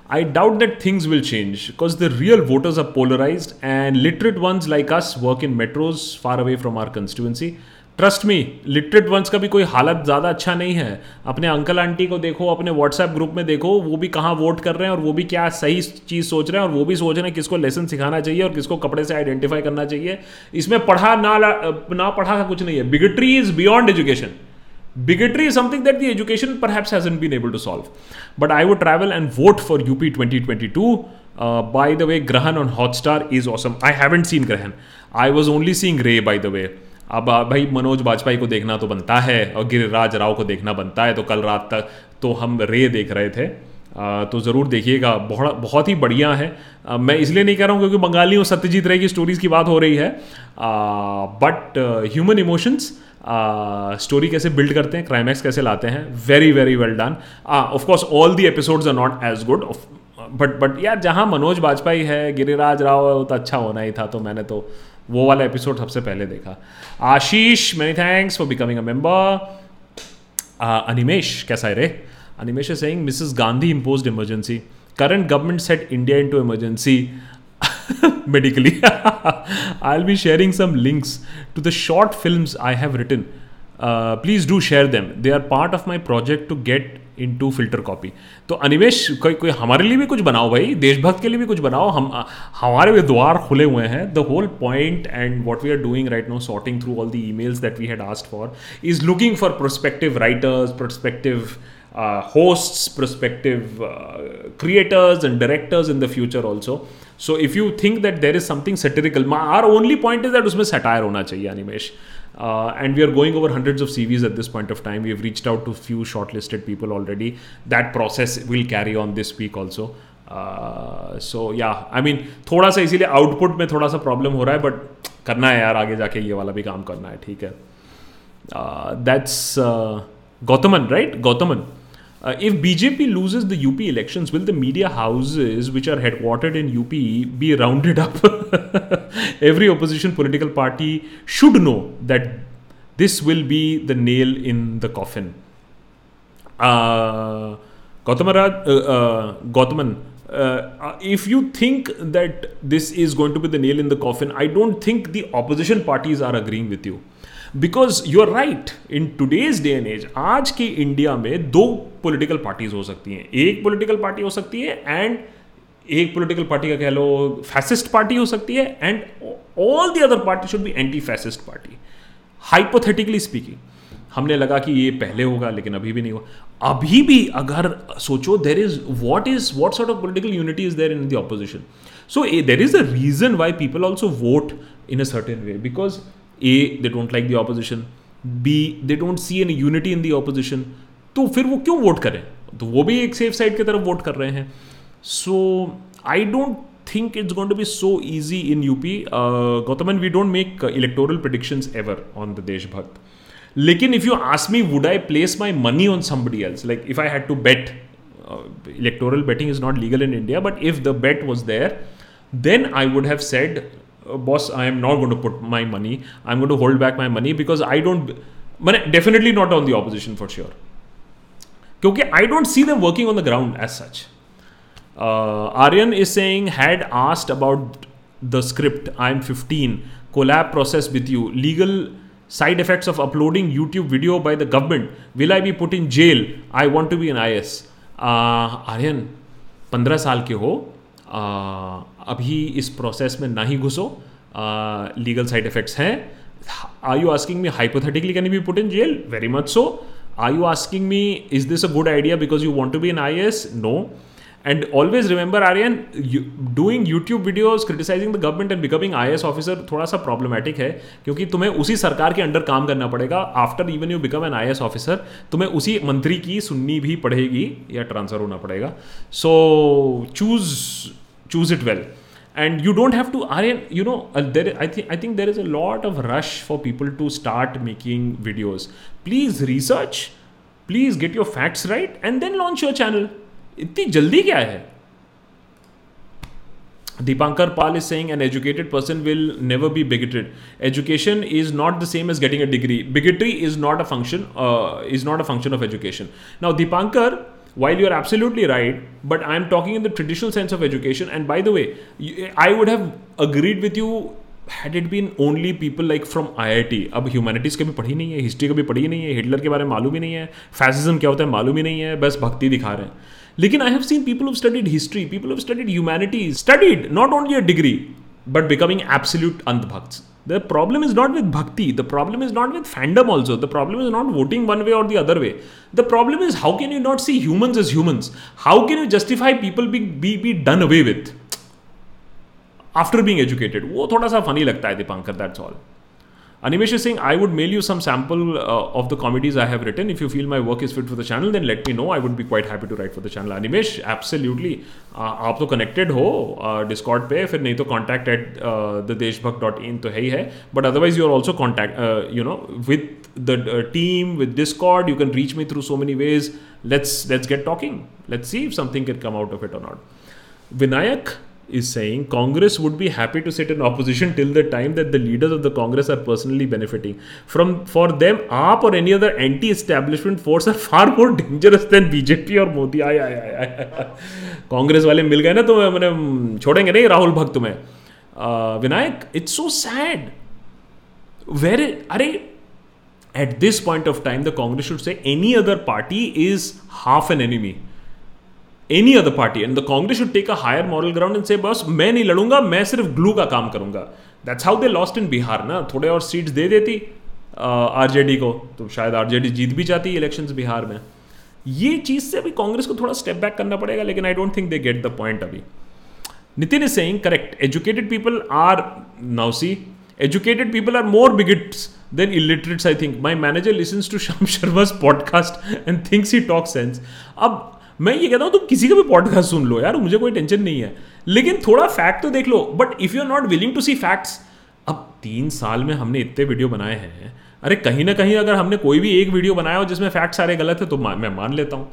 I doubt that things will change because the real voters are polarized and literate ones like us work in metros far away from our constituency. Trust me literate ones का भी कोई हालत ज़्यादा अच्छा नहीं है अपने अंकल आंटी को देखो अपने व्हाट्सएप ग्रुप में देखो वो भी कहाँ वोट कर रहे हैं और वो भी क्या सही चीज़ सोच रहे हैं और वो भी सोच रहे हैं किसको लेसन सिखाना चाहिए और किसको कपड़े से आइडेंटिफाई करना चाहिए इसमें पढ़ा ना ना पढ़ा का कुछ नहीं है bigotry is beyond education bigotry is something that the education perhaps hasn't been able to solve but I would travel and vote for UP twenty twenty two by the way Grahan on Hotstar is awesome I haven't seen Grahan I was only seeing Ray by the way अब भाई मनोज वाजपेयी को देखना तो बनता है और गिरिराज राव को देखना बनता है तो कल रात तक तो हम रे देख रहे थे तो ज़रूर देखिएगा बहुत बहुत ही बढ़िया है मैं इसलिए नहीं कह रहा हूँ क्योंकि बंगाली और सत्यजीत रे की स्टोरीज़ की बात हो रही है बट ह्यूमन इमोशंस स्टोरी कैसे बिल्ड करते हैं क्राइमैक्स कैसे लाते हैं very very well done of course all the episodes are not as good but but यार जहाँ मनोज वाजपेयी है गिरिराज राव तो अच्छा होना ही था तो मैंने तो uh, वो वाला एपिसोड सबसे पहले देखा Ashish many thanks for becoming a member Animesh कैसा है रे Animesh saying Mrs Gandhi impose emergency current government set India into emergency medically I will be sharing some links to the short film I have written please do share them they are part of my project to get into FilterCopy तो अनिमेश कोई कोई हमारे लिए भी कुछ बनाओ भाई देशभक्त के लिए भी कुछ बनाओ हम हमारे भी द्वार खुले हुए हैं the whole point and what we are doing right now sorting through all the emails that we had asked for is looking for prospective writers prospective host prospective creators and directors in the future also so if you think that there is something satirical our only point is that उसमें सेटायर होना चाहिए Animesh Uh, and we are going over hundreds of CVs at this point of time. We have reached out to few shortlisted people already. That process will carry on this week also. सो या आई मीन थोड़ा सा इसीलिए आउटपुट में थोड़ा सा प्रॉब्लम हो रहा है बट करना है यार आगे जाके ये वाला भी काम करना है ठीक है that's Gautaman right Gautaman uh, if BJP loses the UP elections, will the media houses which are headquartered in UP be rounded up? (laughs) Every opposition political party should know that this will be the nail in the coffin. Uh, Gautamaraj, uh, uh, Gautaman, uh, uh, if you think that this is going to be the nail in the coffin, I don't think the opposition parties are agreeing with you. Because you are right in today's day and as आज की इंडिया में दो पोलिटिकल पार्टीज हो सकती हैं एक पोलिटिकल पार्टी हो सकती है एंड एक पोलिटिकल पार्टी का कह लो फैसिस्ट पार्टी हो सकती है and all the other party should be anti fascist party hypothetically speaking हमने लगा कि ये पहले होगा लेकिन अभी भी नहीं हुआ अभी भी अगर सोचो there is what is what sort of political unity is there in the opposition so there is a reason why people also vote in a certain way because uh they don't like the opposition be they don't see an unity in the opposition तो फिर वो क्यों वोट करें तो वो भी एक सेफ साइड की तरफ वोट कर रहे हैं so I don't think it's going to be so easy in U P Gautam we don't make electoral predictions ever on the Deshbhakt लेकिन if you ask me would I place my money on somebody else like if I had to bet electoral betting is not legal in India but if the bet was there then I would have said boss i am not going to put my money i'm going to hold back my money because i don't मैंने definitely not on the opposition for sure क्योंकि I don't see them working on the ground as such Aryan is saying had asked about the script I am fifteen collab process with you legal side effects of uploading YouTube video by the government. Will I be put in jail? I want to be an IS. Uh, Aryan, 15 साल के हो अभी इस प्रोसेस में ना ही घुसो लीगल साइड इफेक्ट्स हैं are you asking me hypothetically can be put in jail very much so are you asking me is this a good idea because you want to be an I A S And always remember, Aryan, you, doing YouTube videos, criticizing the government and becoming I officer थोड़ा सा problematic है क्योंकि तुम्हें उसी सरकार के अंडर काम करना पड़ेगा after even you become an I officer तुम्हें उसी मंत्री की सुननी भी पड़ेगी या ट्रांसफर होना पड़ेगा so choose choose it well and you don't have to Aryan, you know uh, there I think I think there is a lot of rush for people to start making videos please research please get your facts right and then launch your channel इतनी जल्दी क्या है Deepankar Pal is saying an educated person will never be bigoted. Education is not the same as getting a degree. Bigotry is not a function. Uh, is not a function of education. Now, Deepankar, while you're absolutely right, but I'm talking in the traditional sense of education. And by the way, I would have agreed with you had it been only people like from I I T अब ह्यूमैनिटीज़ कभी पढ़ी नहीं है हिस्ट्री कभी पढ़ी नहीं है हिटलर के बारे में मालूम ही नहीं है फैसिज्म क्या होता है मालूम ही नहीं है बस भक्ति दिखा रहे हैं लेकिन I have seen people of studied history people of studied humanities studied not only a degree but becoming absolute अंधभक्त्स The problem is not with bhakti. The problem is not with fandom also. The problem is not voting one way or the other way. The problem is how can you not see humans as humans? How can you justify people being be, be done away with after being educated? वो थोड़ा सा funny लगता है Deepankar that's all. Animesh is saying, I would mail you some sample uh, of the comedies I have written. If you feel my work is fit for the channel, then let me know. I would be quite happy to write for the channel. Animesh, absolutely. Uh, आप तो कनेक्टेड हो डिस्कॉर्ड uh, पे फिर नहीं तो contact at the Deshbhakt dot in तो है ही है but otherwise you are also contact you know with the team with Discord you can reach me through so many ways let's let's get talking let's see if something can come out of it or not Vinayak is saying Congress would be happy to sit in opposition till the time that the leaders of the Congress are personally benefiting. From for them, AAP or any other anti-establishment force are far more dangerous than BJP or Modi. ay aye aye Congress वाले मिल गए ना तो मैंने छोड़ेंगे नहीं राहुल भक्त तुम्हें Vinayak it's so sad where अरे at this point of time the Congress should say any other party is half an enemy any other party and the Congress should take a higher moral ground and say बस मैं नहीं लड़ूंगा मैं सिर्फ ग्लू का काम करूंगा that's how they lost in Bihar ना थोड़े और सीट्स दे देती आरजेडी को तो शायद आरजेडी जीत भी जाती इलेक्शंस बिहार में ये चीज़ से अभी कांग्रेस को थोड़ा स्टेप बैक करना पड़ेगा लेकिन I don't think they get the point अभी Nitin is saying correct educated people are now see educated people are more bigots than illiterates I think my manager listens to sham Sharma podcast and thinks he talk sense अब मैं ये कहता हूँ तुम किसी का भी पॉडकास्ट सुन लो यार मुझे कोई टेंशन नहीं है लेकिन थोड़ा फैक्ट तो देख लो but if you are not willing to see facts अब तीन साल में हमने इतने वीडियो बनाए हैं अरे कहीं ना कहीं अगर हमने कोई भी एक वीडियो बनाया हो जिसमें फैक्ट सारे गलत है तो मैं मान लेता हूँ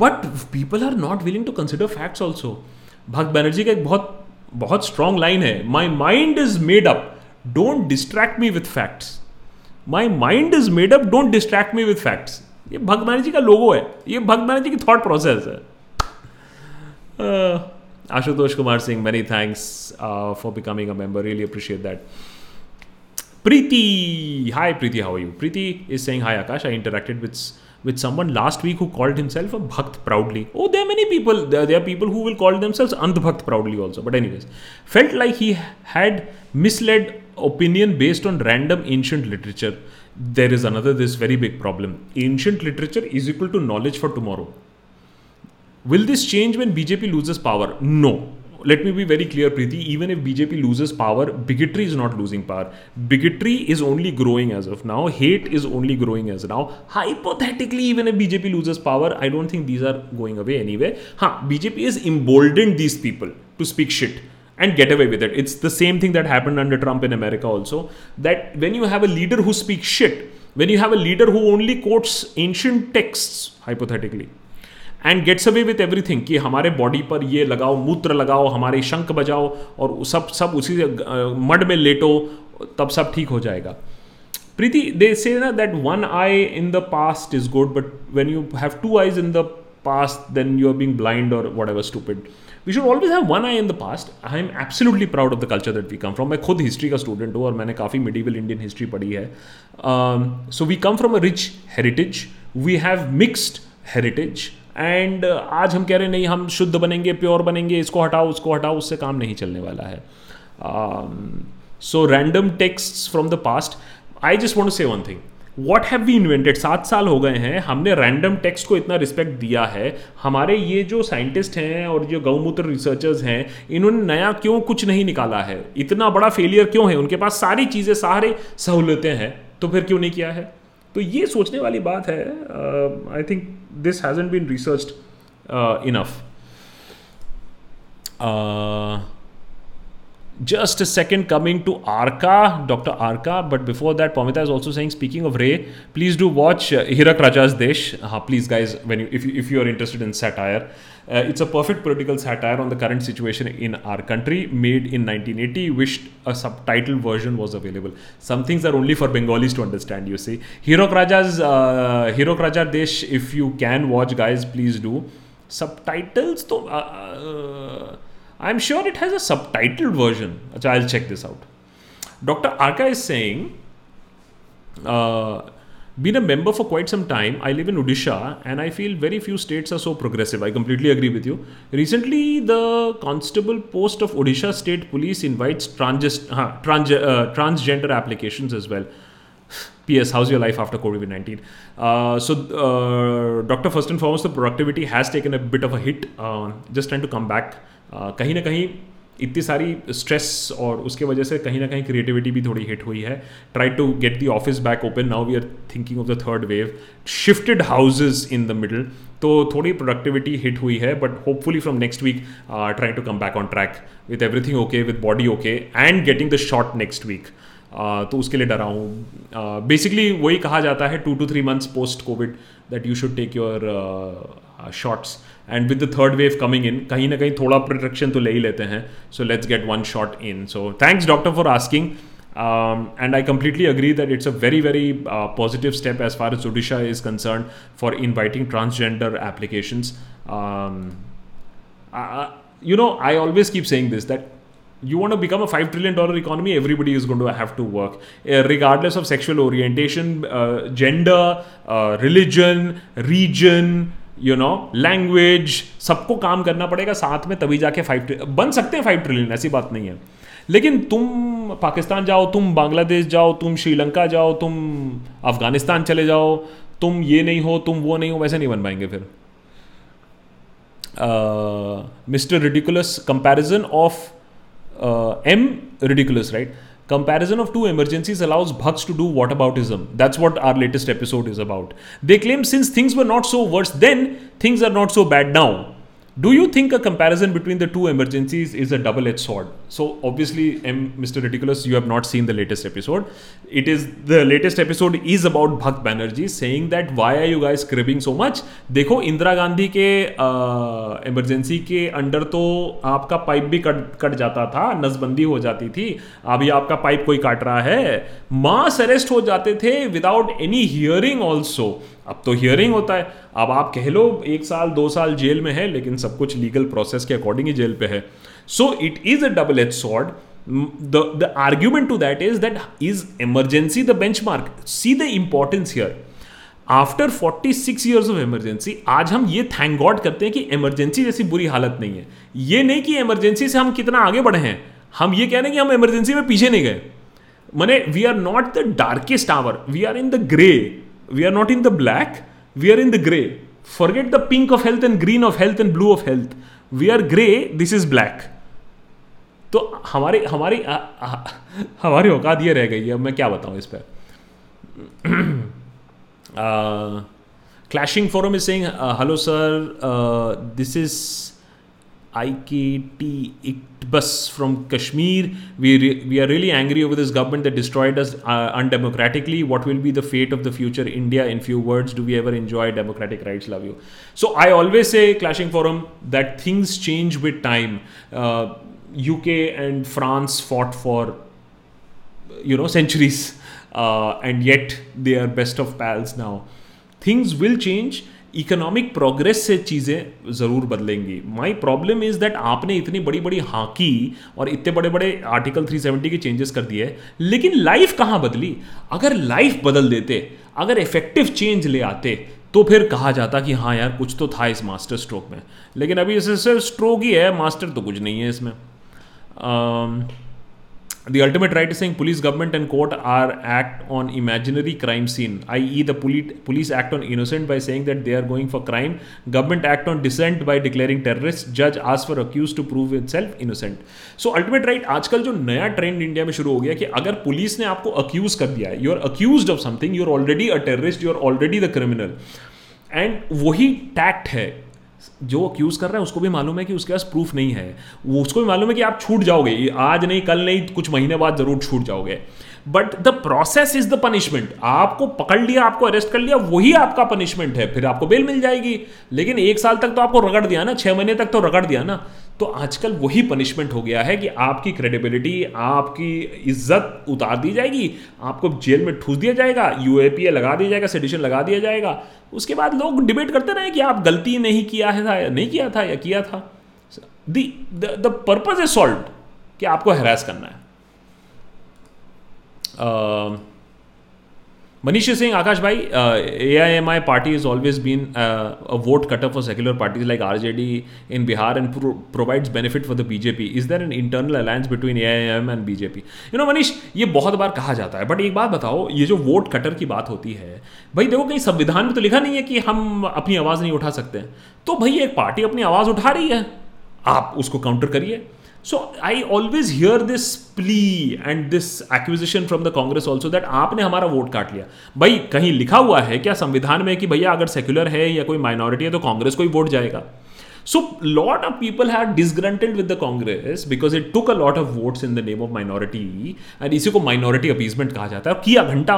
but people are not willing to consider facts also Bhakt Banerjee का एक बहुत बहुत स्ट्रांग लाइन है my mind is made up don't distract me with facts my mind is made up don't distract me with facts ये भक्त बनर्जी का लोगो है ये भक्त बनर्जी की थॉट प्रोसेस है Ashutosh Kumar Singh many thanks for becoming a member really appreciate that Preeti hi Preeti how you Preeti is saying hi Akash I interacted with with someone last week who called himself a bhakt proudly oh there many people there people who will called themselves andhbhakt proudly also but any felt like he had misled opinion based on random ancient literature, there is another this very big problem. Ancient literature is equal to knowledge for tomorrow. Will this change when BJP loses power? No. Let me be very clear, Preeti. Even if BJP loses power, bigotry is not losing power. Bigotry is only growing as of now. Hate is only growing as of now. Hypothetically, even if BJP loses power, I don't think these are going away anyway. Huh, BJP has emboldened these people to speak shit and get away with it. It's the same thing that happened under Trump in America also. That when you have a leader who speaks shit, when you have a leader who only quotes ancient texts, hypothetically, and gets away with everything कि हमारे बॉडी पर ये लगाओ मूत्र लगाओ हमारे शंख बजाओ और सब सब उसी मड में लेटो तब सब ठीक हो जाएगा प्रीति दे से ना that one eye in the past is good but when you have two eyes in the past then you are being blind और whatever stupid we should always have one eye in the past I am absolutely proud of the culture that we come from मैं खुद हिस्ट्री का स्टूडेंट हूँ और मैंने काफ़ी मिडिवल इंडियन हिस्ट्री पढ़ी है so we come from a rich heritage we have mixed heritage and आज हम कह रहे हैं नहीं हम शुद्ध बनेंगे प्योर बनेंगे इसको हटाओ उसको हटाओ उससे काम नहीं चलने वाला है so random text from the past I just want say one thing what have we invented सात साल हो गए हैं हमने रैंडम टेक्स्ट को इतना रिस्पेक्ट दिया है हमारे ये जो साइंटिस्ट हैं और जो गौमूत्र रिसर्चर्स हैं इन्होंने नया क्यों कुछ नहीं निकाला है इतना बड़ा फेलियर क्यों है उनके पास सारी चीज़ें सारे सहूलतें हैं तो फिर क्यों नहीं किया है तो ये सोचने वाली बात है I think this hasn't been research enough just a second coming to Arka, Dr. Arka. But before that, Pamita is also saying, speaking of Ray, please do watch uh, Hirak Raja's Desh. Uh, please, guys, when you if, you, if you are interested in satire, uh, it's a perfect political satire on the current situation in our country, made in 1980. Wished a subtitled version was available. Some things are only for Bengalis to understand. You see, Hirak Raja's uh, Hirak Raja Desh. If you can watch, guys, please do. Subtitles, though. Uh, uh, I'm sure it has a subtitled version. I'll check this out. Dr. Arka is saying, uh, been a member for quite some time. I live in Odisha and I feel very few states are so progressive. I completely agree with you. Recently, the constable post of Odisha State Police invites trans, uh, transgender applications as well. P.S. (sighs) How's your life after COVID 19? Uh, so, uh, Dr. First and foremost, the productivity has taken a bit of a hit. Uh, just trying to come back कहीं ना कहीं इतनी सारी स्ट्रेस और उसके वजह से कहीं ना कहीं क्रिएटिविटी भी थोड़ी हिट हुई है try to get the office back open now we are thinking of the third wave shifted houses in the middle तो थोड़ी प्रोडक्टिविटी हिट हुई है but hopefully from next week try to come back on track with everything okay with body okay and getting the shot next week तो उसके लिए डरा हूँ बेसिकली वही कहा जाता है to two three months post covid that you should take your Shots and with the third wave coming in कहीं ना कहीं थोड़ा प्रोटेक्शन तो ले ही लेते हैं so let's get one shot in so thanks doctor for asking Um, and I completely agree that it's a very, very uh, positive step as far as Odisha is concerned for inviting transgender applications. Um, I, you know, I always keep saying this that you want to become a $5 trillion economy, everybody is going to have to work, uh, regardless of sexual orientation, uh, gender, uh, religion, region, you know language सबको काम करना पड़ेगा साथ में तभी जाके फाइव बन सकते हैं फाइव ट्रिलियन ऐसी बात नहीं है लेकिन तुम पाकिस्तान जाओ तुम बांग्लादेश जाओ तुम श्रीलंका जाओ तुम अफगानिस्तान चले जाओ तुम ये नहीं हो तुम वो नहीं हो वैसे नहीं बन पाएंगे फिर mister ridiculous comparison of um ridiculous right Comparison of two emergencies allows Bhugs to do whataboutism. That's what our latest episode is about. They claim since things were not so worse then, things are not so bad now. Do you think a comparison between the two emergencies is a double edge sword so obviously mister ridiculous you have not seen the latest episode it is the latest episode is about Bhakt Banerjee saying that why are you guys cribbing so much देखो इंदिरा गांधी के एमरजेंसी uh, के अंडर तो आपका पाइप भी कट कट जाता था नसबंदी हो जाती थी अभी आपका पाइप कोई काट रहा है मास अरेस्ट हो जाते थे विदाउट एनी हियरिंग ऑल्सो अब तो हियरिंग होता है अब आप कह लो एक साल दो साल जेल में है लेकिन सब कुछ लीगल प्रोसेस के अकॉर्डिंग ही जेल पे है so it is a double edge sword the argument to that is that is emergency the benchmark see the importance here after 46 years of emergency आज हम ये थैंक गॉड करते हैं कि इमरजेंसी जैसी बुरी हालत नहीं है ये नहीं कि इमरजेंसी से हम कितना आगे बढ़े हैं हम ये कह रहे हैं कि हम इमरजेंसी में पीछे नहीं गए मैंने we are not the darkest hour we are in the grey we are not in the black we are in the grey forget the pink of health and green of health and blue of health we are grey this is black तो हमारे हमारे हमारी औकात ये रह गई है मैं क्या बताऊँ इस पर clashing forum is saying hello sir this is IKT Iqtbas from Kashmir. We, we are really angry over this government that destroyed us uh, undemocratically. What will be the fate of the future India? In few words, do we ever enjoy democratic rights? Love you. So I always say, Clashing Forum, that things change with time. UK uh, and France fought for, you know, centuries, uh, and yet they are best of pals now. Things will change economic progress से चीज़ें ज़रूर बदलेंगी माई प्रॉब्लम इज़ दैट आपने इतनी बड़ी बड़ी हाकी और इतने बड़े बड़े आर्टिकल 370 के चेंजेस कर दिए लेकिन लाइफ कहाँ बदली अगर लाइफ बदल देते अगर इफेक्टिव चेंज ले आते तो फिर कहा जाता कि हाँ यार कुछ तो था इस मास्टर स्ट्रोक में लेकिन अभी इसे सिर्फ स्ट्रोक ही है मास्टर तो कुछ नहीं है इसमें आ, The ultimate right is saying police, government, and court are act on imaginary crime scene, i.e., the police police act on innocent by saying that they are going for crime, government act on dissent by declaring terrorists, judge asks for accused to prove itself innocent. So ultimate right आजकल जो नया trend India में शुरू हो गया कि अगर police ने आपको अक्यूज कर दिया है you are accuse of something you are already a terrorist you are already the criminal and वही टैक्ट है जो अक्यूज कर रहा है उसको भी मालूम है कि उसके पास प्रूफ नहीं है उसको भी मालूम है कि आप छूट जाओगे आज नहीं कल नहीं कुछ महीने बाद ज़रूर छूट जाओगे but the process is the punishment आपको पकड़ लिया आपको अरेस्ट कर लिया वही आपका पनिशमेंट है फिर आपको बेल मिल जाएगी लेकिन एक साल तक तो आपको रगड़ दिया ना छह महीने तक तो रगड़ दिया ना तो आजकल वही पनिशमेंट हो गया है कि आपकी क्रेडिबिलिटी आपकी इज्जत उतार दी जाएगी आपको जेल में ठूस दिया जाएगा यू लगा दिया जाएगा सेडिशन लगा दिया जाएगा उसके बाद लोग डिबेट करते रहे कि आप गलती नहीं किया है था या नहीं किया था या किया था द पर्पज इज सॉल्व कि आपको हरास करना है मनीष सिंह आकाश भाई A I M I party is always been a vote cutter for secular parties like R J D in Bihar and provides benefit for the BJP is there an internal alliance between A I M and BJP you know Manish ये बहुत बार कहा जाता है बट एक बात बताओ ये जो वोट कटर की बात होती है भाई देखो कहीं संविधान में तो लिखा नहीं है कि हम अपनी आवाज़ नहीं उठा सकते तो भाई एक पार्टी अपनी आवाज़ उठा रही है आप उसको काउंटर करिए so I always hear this plea and this acquisition from the Congress also that आपने हमारा वोट काट लिया भाई कहीं लिखा हुआ है क्या संविधान में कि भैया अगर सेक्युलर है या कोई माइनॉरिटी है तो कांग्रेस को ही वोट जाएगा so lot of people have disgruntled with the Congress because it took a lot of votes in the name of minority and इसी को माइनॉरिटी अपीजमेंट कहा जाता है किया घंटा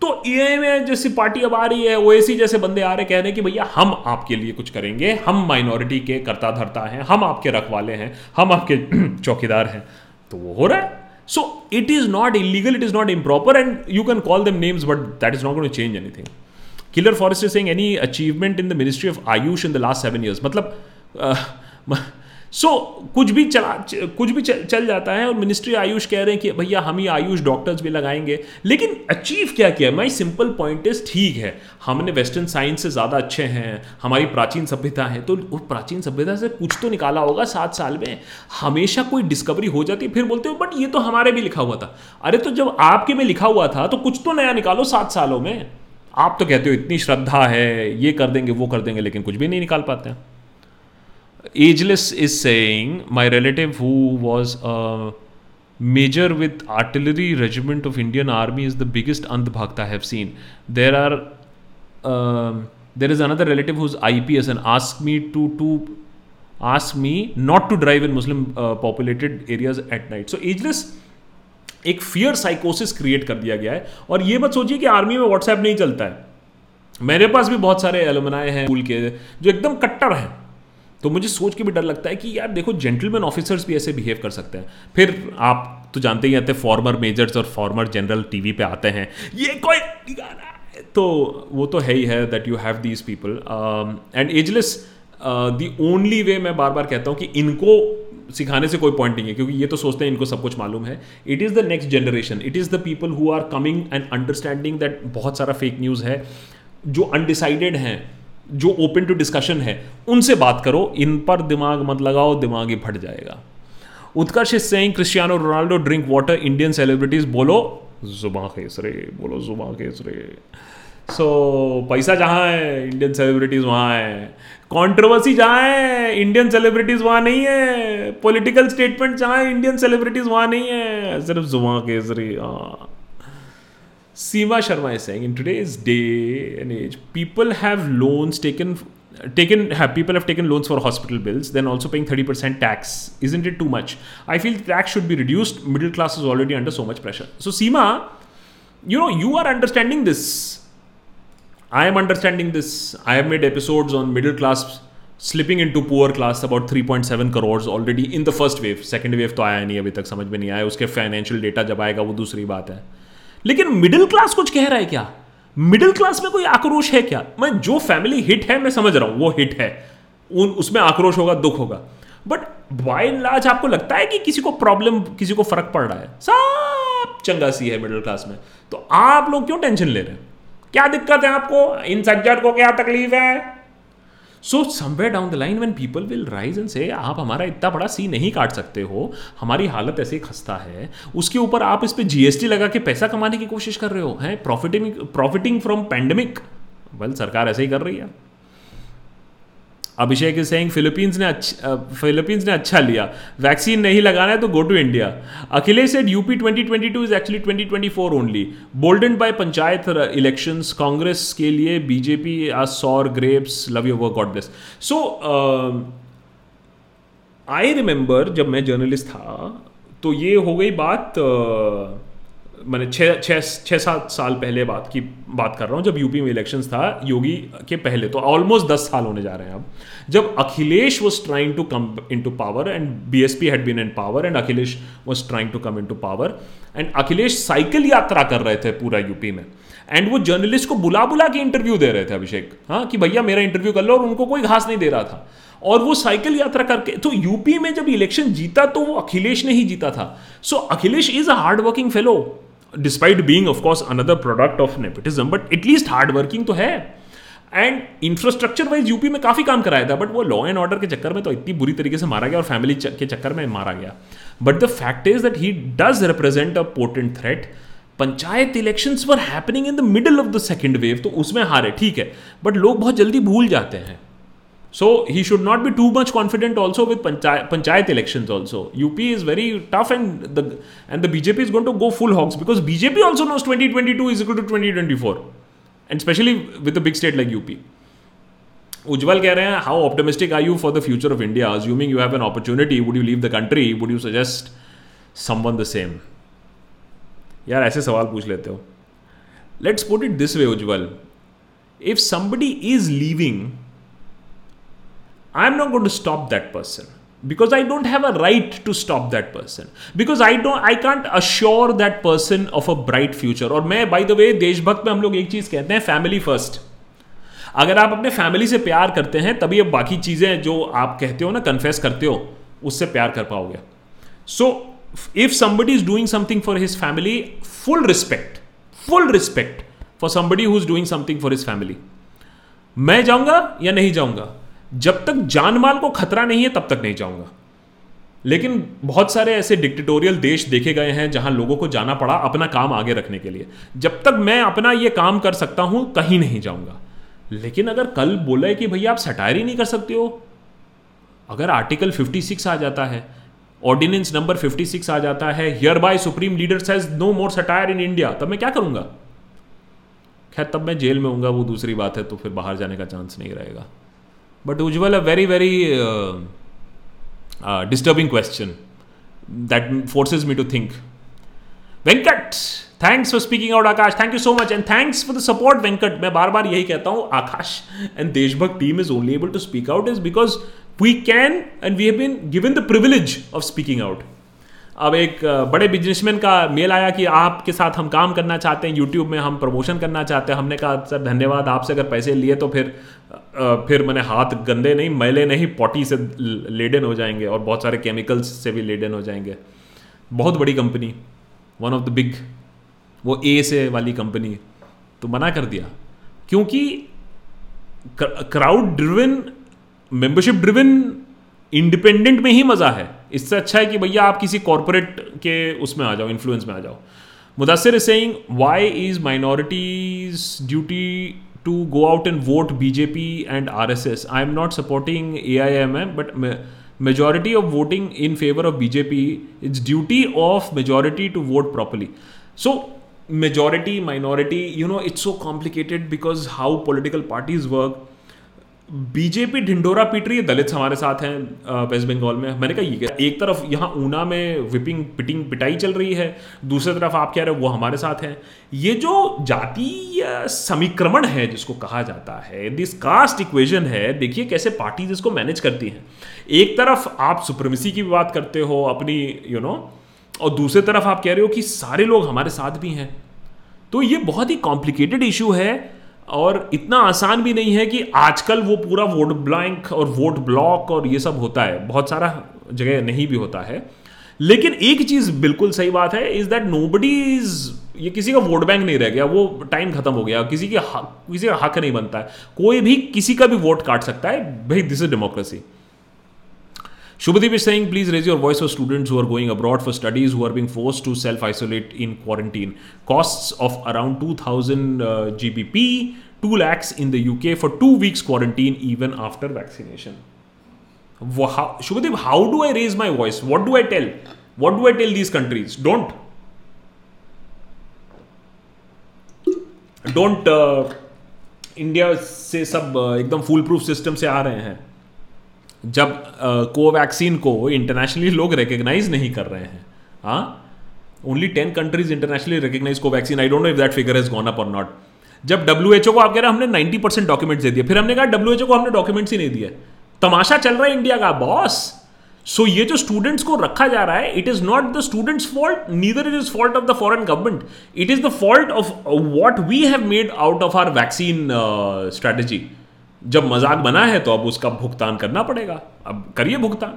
तो ईएमए जैसी पार्टी अब आ रही है ओएसी जैसे बंदे आ रहे कह रहे हैं कि भैया हम आपके लिए कुछ करेंगे हम माइनॉरिटी के करता धरता हैं हम आपके रखवाले हैं हम आपके (clears throat) चौकीदार हैं तो वो हो रहा है so it is not illegal it is not improper and you can call them names but that is not going to change anything killer forest is saying any achievement in the ministry of Ayush in the last seven years मतलब uh, (laughs) सो so, कुछ भी चला कुछ भी चल, चल जाता है और मिनिस्ट्री आयुष कह रहे हैं कि भैया हम ही आयुष डॉक्टर्स भी लगाएंगे लेकिन अचीव क्या किया माई सिंपल पॉइंट इज ठीक है हमने वेस्टर्न साइंस से ज़्यादा अच्छे हैं हमारी प्राचीन सभ्यता है तो उस प्राचीन सभ्यता से कुछ तो निकाला होगा सात साल में हमेशा कोई डिस्कवरी हो जाती है फिर बोलते हो बट ये तो हमारे भी लिखा हुआ था अरे तो जब आपके में लिखा हुआ था तो कुछ तो नया निकालो सात सालों में आप तो कहते हो इतनी श्रद्धा है ये कर देंगे वो कर देंगे लेकिन कुछ भी नहीं निकाल पाते हैं Ageless is saying, my relative who was a major with artillery regiment of Indian Army is the biggest Andhbhakta I have seen. There are uh, there is another relative who's IPS and asked me to to ask me not to drive in Muslim uh, populated areas at night. So ageless एक फियर साइकोसिस क्रिएट कर दिया गया है और ये मत सोचिए कि आर्मी में व्हाट्सएप नहीं चलता है मेरे पास भी बहुत सारे एलुमनाए हैं स्कूल के जो एकदम कट्टर हैं तो मुझे सोच के भी डर लगता है कि यार देखो जेंटलमैन ऑफिसर्स भी ऐसे बिहेव कर सकते हैं फिर आप तो जानते ही आते हैं फॉर्मर मेजर्स और फॉर्मर जनरल टीवी पे आते हैं ये कोई तो वो तो है ही है that you have these people and ageless the only way मैं बार बार कहता हूँ कि इनको सिखाने से कोई पॉइंट नहीं है क्योंकि ये तो सोचते हैं इनको सब कुछ मालूम है it is the next generation it is the people who are coming and understanding that बहुत सारा फेक न्यूज़ है जो अनडिसाइडेड हैं जो ओपन टू डिस्कशन है उनसे बात करो इन पर दिमाग मत लगाओ दिमाग ही फट जाएगा Utkarsh is saying Cristiano Ronaldo drink water Indian celebrities बोलो जुबा खेसरे बोलो जुबा खेसरे सो so, पैसा जहाँ है इंडियन सेलिब्रिटीज़ वहाँ है कॉन्ट्रोवर्सी जहाँ है इंडियन सेलिब्रिटीज़ वहाँ नहीं है पॉलिटिकल स्टेटमेंट जहाँ है इंडियन सेलिब्रिटीज़ वहाँ नहीं है सिर्फ जुबा केसरी हाँ Seema Sharma is saying in today's day and age, people have loans taken taken have people have taken loans for hospital bills then also paying 30% tax isn't it too much i feel tax should be reduced middle class is already under so much pressure so seema you know you are understanding this i am understanding this i have made episodes on middle class slipping into poor class about about three point seven crore already in the wave, wave second wave तो आया नहीं अभी तक समझ में नहीं आया उसके फाइनेंशियल डेटा जब आएगा वो दूसरी बात है लेकिन मिडिल क्लास कुछ कह रहा है क्या मिडिल क्लास में कोई आक्रोश है क्या मैं जो फैमिली हिट है मैं समझ रहा हूं वो हिट है उन उसमें आक्रोश होगा दुख होगा बट बाय लाज आपको लगता है कि किसी को प्रॉब्लम किसी को फर्क पड़ रहा है सब चंगा सी है मिडिल क्लास में तो आप लोग क्यों टेंशन ले रहे हैं क्या दिक्कत है आपको इन सज्जन को क्या तकलीफ है so somewhere down the line when people will rise and say आप हमारा इतना बड़ा सी नहीं काट सकते हो हमारी हालत ऐसे ही खस्ता है उसके ऊपर आप इस पर जीएसटी लगा के पैसा कमाने की कोशिश कर रहे हो हैं profiting profiting from pandemic well सरकार ऐसे ही कर रही है अभिषेक इज सेइंग फिलीपींस ने अच्छा फिलीपींस ने अच्छा लिया वैक्सीन नहीं लगाना है तो go to India Akhilesh said UP 2022 is actually 2024 only bolden by panchayat elections Congress के लिए BJP uh sour grapes love you work God bless so I remember जब मैं जर्नलिस्ट था तो ये हो गई बात uh, मैंने छः छः छः सात साल पहले बात की बात कर रहा हूँ जब यूपी में इलेक्शंस था योगी के पहले तो ऑलमोस्ट दस साल होने जा रहे हैं अब जब Akhilesh was trying to come into power and B S P had been in power and Akhilesh was trying to come into power and Akhilesh cycle यात्रा कर रहे थे पूरा यूपी में एंड वो जर्नलिस्ट को बुला बुला के इंटरव्यू दे रहे थे अभिषेक हाँ कि भैया मेरा इंटरव्यू कर लो और उनको कोई घास नहीं दे रहा था और वो साइकिल यात्रा करके तो यूपी में जब इलेक्शन जीता तो वो अखिलेश ने ही जीता था so so, Akhilesh is a hard working fellow despite being of course another product of nepotism but at least hard working तो है एंड इंफ्रास्ट्रक्चर वाइज यूपी में काफ़ी काम कराया था बट वो लॉ एंड ऑर्डर के चक्कर में तो इतनी बुरी तरीके से मारा गया और फैमिली के चक्कर में मारा गया but the fact is that he does represent a portent threat panchayat election were happening in the middle of the second wave तो उसमें हारे ठीक है बट लोग बहुत जल्दी भूल जाते हैं So he should not be too much confident also with panchayat, panchayat elections also. UP is very tough and the and the BJP is going to go full hogs because BJP also knows 2022 is equal to 2024 and especially with a big state like UP. Ujjwal कह रहे हैं how optimistic are you for the future of India assuming you have an opportunity would you leave the country would you suggest someone the same यार ऐसे सवाल पूछ लेते हो let's put it this way Ujjwal if somebody is leaving I'm not going to stop that person because i don't have a right to stop that person because i don't i can't assure that person of a bright future और मैं by the way देशभक्त में हम लोग एक चीज कहते हैं family first अगर आप अपने फैमिली से प्यार करते हैं तभी अब बाकी चीजें जो आप कहते हो ना कन्फेस करते हो उससे प्यार कर पाओगे so if somebody is doing something for his family full respect full respect for somebody who is doing something for his family मैं जाऊंगा या नहीं जाऊंगा जब तक जान माल को खतरा नहीं है तब तक नहीं जाऊंगा लेकिन बहुत सारे ऐसे डिक्टेटोरियल देश देखे गए हैं जहां लोगों को जाना पड़ा अपना काम आगे रखने के लिए जब तक मैं अपना ये काम कर सकता हूं कहीं नहीं जाऊंगा लेकिन अगर कल है कि भैया आप सटायर ही नहीं कर सकते हो अगर आर्टिकल 56 आ जाता है ऑर्डिनेंस नंबर 56 आ जाता है hereby supreme leader says no more satire in India तब मैं क्या करूंगा खैर तब मैं जेल में हूंगा वो दूसरी बात है तो फिर बाहर जाने का चांस नहीं रहेगा but Ujjwal, a very very disturbing question that forces me to think Venkat thanks for speaking out Akash thank you so much and thanks for the support Venkat मैं बार बार यही कहता हूँ Akash and Deshbhakt team is only able to speak out is because we can and we have been given the privilege of speaking out अब एक बड़े बिजनेसमैन का मेल आया कि आपके साथ हम काम करना चाहते हैं यूट्यूब में हम प्रमोशन करना चाहते हैं हमने कहा सर धन्यवाद आपसे अगर पैसे लिए तो फिर फिर मैंने हाथ गंदे नहीं मैले नहीं पॉटी से लेडन हो जाएंगे और बहुत सारे केमिकल्स से भी लेडन हो जाएंगे बहुत बड़ी company one of the big वो ए से वाली कंपनी तो मना कर दिया क्योंकि crowd driven membership driven independent में ही मज़ा है इससे अच्छा है कि भैया आप किसी कॉरपोरेट के उसमें आ जाओ इन्फ्लुएंस में आ जाओ Mudassir Singh saying why is minorities duty to go out and vote BJP and R S S I'm not supporting A I M M but majority of voting in favour of BJP it's duty of majority to vote properly so majority minority you know it's so complicated because how political parties work BJP Dhindora पीट रही है दलित हमारे साथ हैं वेस्ट बंगाल में मैंने कहा ये क्या एक तरफ यहाँ ऊना में विपिंग पिटिंग पिटाई चल रही है दूसरी तरफ आप कह रहे हो वो हमारे साथ हैं ये जो जातीय समीकरण है जिसको कहा जाता है दिस कास्ट इक्वेशन है देखिए कैसे पार्टी इसको मैनेज करती हैं एक तरफ आप सुप्रमिसी की बात करते हो अपनी यू you नो know, और दूसरी तरफ आप कह रहे हो कि सारे लोग हमारे साथ भी हैं तो ये बहुत ही कॉम्प्लिकेटेड इशू है और इतना आसान भी नहीं है कि आजकल वो पूरा वोट ब्लैंक और वोट ब्लॉक और ये सब होता है बहुत सारा जगह नहीं भी होता है लेकिन एक चीज़ बिल्कुल सही बात है इज़ दैट नो इज़ ये किसी का वोट बैंक नहीं रह गया वो टाइम खत्म हो गया किसी के हक किसी का हक नहीं बनता है कोई भी किसी का भी वोट काट सकता है भाई this is democracy Shubhadeep is saying, please raise your voice for students who are going abroad for studies who are being forced to self isolate in quarantine. Costs of around 2000 uh, GBP, 2 lakhs in the UK for two weeks quarantine even after vaccination. How, Shubhadeep, how do I raise my voice? What do I tell? What do I tell these countries? Don't. Don't India से सब एकदम फुल प्रूफ सिस्टम से आ रहे हैं जब कोवैक्सीन को इंटरनेशनली लोग रिकग्नाइज नहीं कर रहे हैं हाँ only ten countries internationally recognise Covaxin I don't know if that figure is gone up और नॉट जब डब्ल्यू एच ओ को आप कह रहे हैं हमने नाइन्टी परसेंट डॉक्यूमेंट्स दे दिए फिर हमने कहा डब्ल्यू एच ओ को हमने डॉक्यूमेंट्स ही नहीं दिए तमाशा चल रहा है इंडिया का बॉस सो ये जो स्टूडेंट्स को रखा जा रहा है it is not the students fault neither is is fault of the foreign government it is the fault of what we have made out of our vaccine strategy जब मजाक बना है तो अब उसका भुगतान करना पड़ेगा अब करिए भुगतान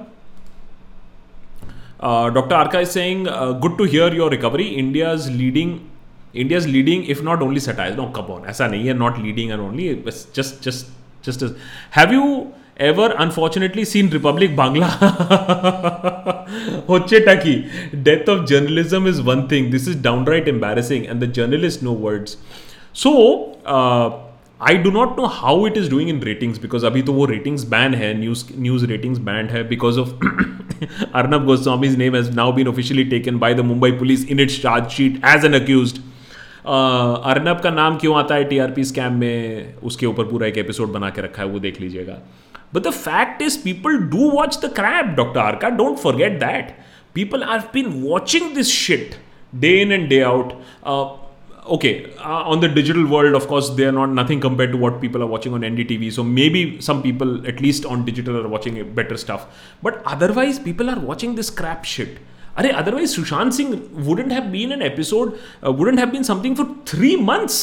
doctor Arka is saying good to hear your recovery India is leading India is leading if not only satires no come on ऐसा नहीं है not leading and only just just just have you ever unfortunately seen Republic Bangla होचे टाकी death of journalism is one thing this is down right embarrassing and the journalist no words so I do not know how it is doing in ratings because अभी तो वो रेटिंग्स बैन है न्यूज न्यूज़ रेटिंग्स बैंड है because of Arnab Goswami's name has now been officially taken by the Mumbai police in its chargesheet as an accused Arnab का नाम क्यों आता है टीआरपी स्कैम में उसके ऊपर पूरा एक एपिसोड बना के रखा है वो देख लीजिएगा but the fact is people do watch the crap doctor Arka don't forget that people are been watching this shit day in and day out okay uh, on the digital world of course they are not nothing compared to what people are watching on ndtv so maybe some people at least on digital are watching better stuff but otherwise people are watching this crap shit अरे otherwise Sushant Singh wouldn't have been an episode wouldn't have been something for three months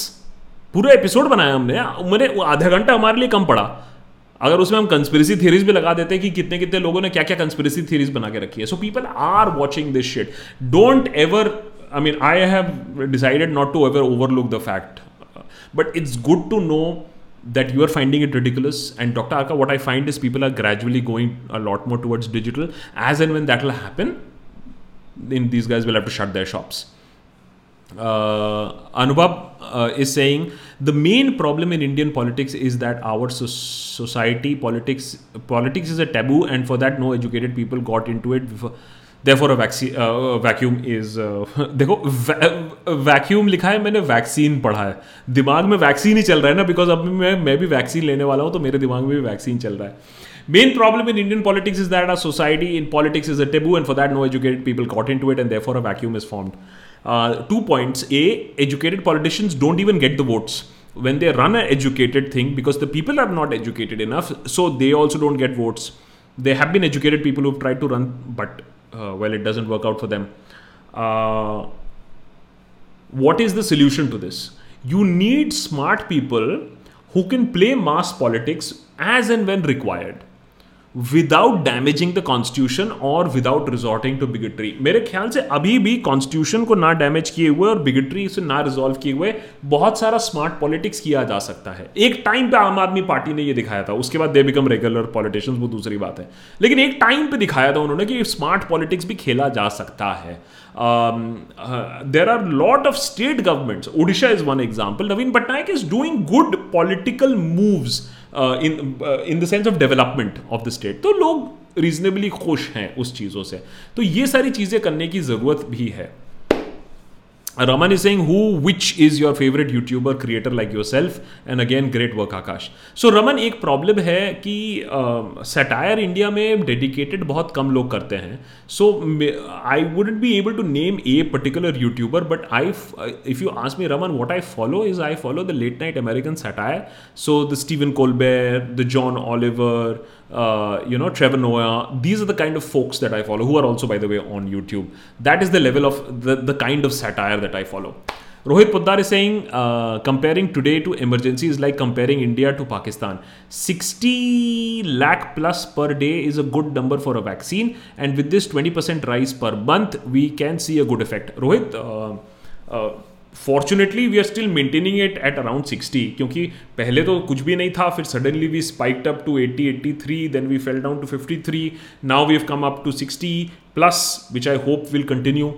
पूरा एपिसोड बनाया हमने मैंने आधा घंटा हमारे लिए कम पड़ा अगर उसमें हम कंस्पिरेसी थ्योरीज भी लगा देते हैं कि कितने कितने लोगों ने क्या क्या कंस्पिरेसी थ्योरीज बना के रखी है so people are watching this shit don't ever I mean, I have decided not to ever overlook the fact, but it's good to know that you are finding it ridiculous. And Dr. Arka, what I find is people are gradually going a lot more towards digital. As and when that will happen, then these guys will have to shut their shops. Uh, Anubhav uh, is saying the main problem in Indian politics is that our so- society politics politics is a taboo, and for that, no educated people got into it. Before a vaccine vacuum is देखो वैक्यूम लिखा है मैंने वैक्सीन पढ़ा है दिमाग में वैक्सीन ही चल रहा है ना बिकॉज अभी मैं मैं भी वैक्सीन लेने वाला हूँ तो मेरे दिमाग में भी वैक्सीन चल रहा है main problem in Indian politics is that our society in politics is a taboo and for that no educated people got into it and there a vacuum is formed two points a educated politicians don't even get the votes when they run a educated thing because the people are not educated enough so they also don't get votes they have been educated people who try to run but uh, well, it doesn't work out for them. Uh, what is the solution to this? You need smart people who can play mass politics as and when required. Without damaging the constitution और विदाउट रिजॉर्टिंग टू बिगट्री मेरे ख्याल से अभी भी कॉन्स्टिट्यूशन को ना डैमेज किए हुए और बिगट्री से ना रिजॉल्व किए हुए बहुत सारा स्मार्ट पॉलिटिक्स किया जा सकता है एक टाइम पे आम आदमी पार्टी ने ये दिखाया था उसके बाद दे बिकम रेगुलर पॉलिटिशियंस वो दूसरी बात है लेकिन एक टाइम पे दिखाया था उन्होंने कि स्मार्ट पॉलिटिक्स भी खेला जा सकता है there are lot of state governments Orissa is one example Naveen Patnaik is doing good political moves in in the sense of development of the state तो लोग रीजनेबली खुश हैं उस चीज़ों से तो ये सारी चीज़ें करने की ज़रूरत भी है Raman is saying who which is your favourite YouTuber creator like your self and again great work Akash so Raman एक प्रॉब्लम है कि सटायर uh, इंडिया में डेडिकेटेड बहुत कम लोग करते हैं so I wouldn't be able to name a particular YouTuber but I if you ask me Raman what I follow is I follow the late night American satire so the Steven Colbert the John Oliver Uh, you know, Trevor Noah. These are the kind of folks that I follow, who are also, by the way, on YouTube. That is the level of the, the kind of satire that I follow. Rohit Poddar is saying, uh, comparing today to emergency is like comparing India to Pakistan. 60 lakh plus per day is a good number for a vaccine, and with this 20% rise per month, we can see a good effect. Rohit, uh, uh fortunately we are still maintaining it at around sixty क्योंकि पहले तो कुछ भी नहीं था फिर suddenly we spiked up to eighty eighty three then we fell down to fifty three now we have come up to sixty plus which I hope will continue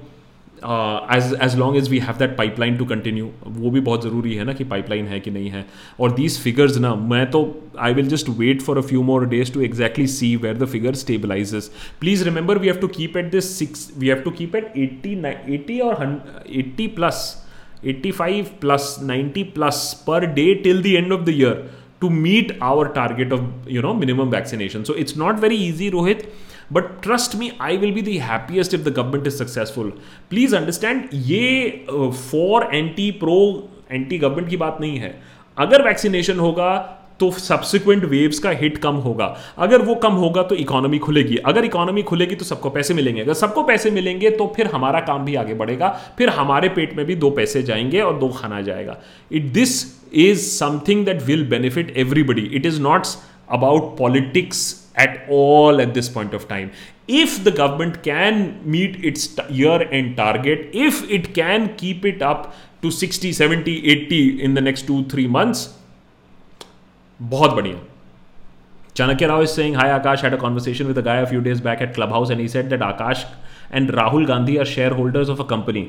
as as long as we have that pipeline to continue वो भी बहुत ज़रूरी है ना कि पाइपलाइन है कि नहीं है और दीज फिगर्स ना मैं तो I will just wait for a few more days to exactly see where the figure stabilises please remember we have to keep at this six we have to keep at eighty eighty और eighty plus 85 plus 90 plus per day till the end of the year to meet our target of you know minimum vaccination so it's not very easy rohit but trust me I will be the happiest if the government is successful please understand ये for anti pro anti government की बात नहीं है अगर वैक्सीनेशन होगा तो सब्सिक्वेंट वेव्स का हिट कम होगा अगर वो कम होगा तो इकोनॉमी खुलेगी अगर इकोनॉमी खुलेगी तो सबको पैसे मिलेंगे अगर सबको पैसे मिलेंगे तो फिर हमारा काम भी आगे बढ़ेगा फिर हमारे पेट में भी दो पैसे जाएंगे और दो खाना जाएगा it this is something that will benefit everybody it is not about politics at all at this point of time If the government can meet its year end target, if it can keep it up to 60, 70, 80 in the next two, three months, बहुत बढ़िया Chanakya Rao is is hi Akash had a conversation with a guy few days back at Clubhouse and he said that Akash and Rahul Gandhi are shareholders of a company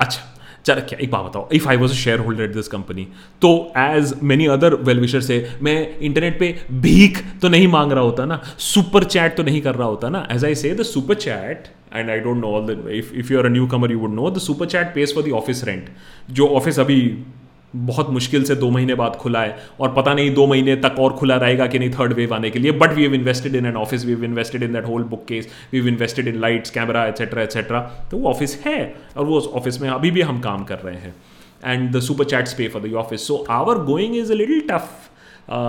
अच्छा चल क्या एक बात बताओ if I was a shareholder at this company तो एज मेनी अदर वेलविशर से मैं इंटरनेट पे भीख तो नहीं मांग रहा होता ना सुपर चैट तो नहीं कर रहा होता ना as I say the super chat and I don't know all the if if you are a newcomer you would know the super chat page for the office rent जो ऑफिस अभी बहुत मुश्किल से दो महीने बाद खुला है और पता नहीं दो महीने तक और खुला रहेगा कि नहीं थर्ड वेव आने के लिए but we have invested in an office we have invested in that whole bookcase we have invested in lights camera etcetera etcetera तो वो ऑफिस है और वो उस ऑफिस में अभी भी हम काम कर रहे हैं and the super chats pay for the office so our going is a little tough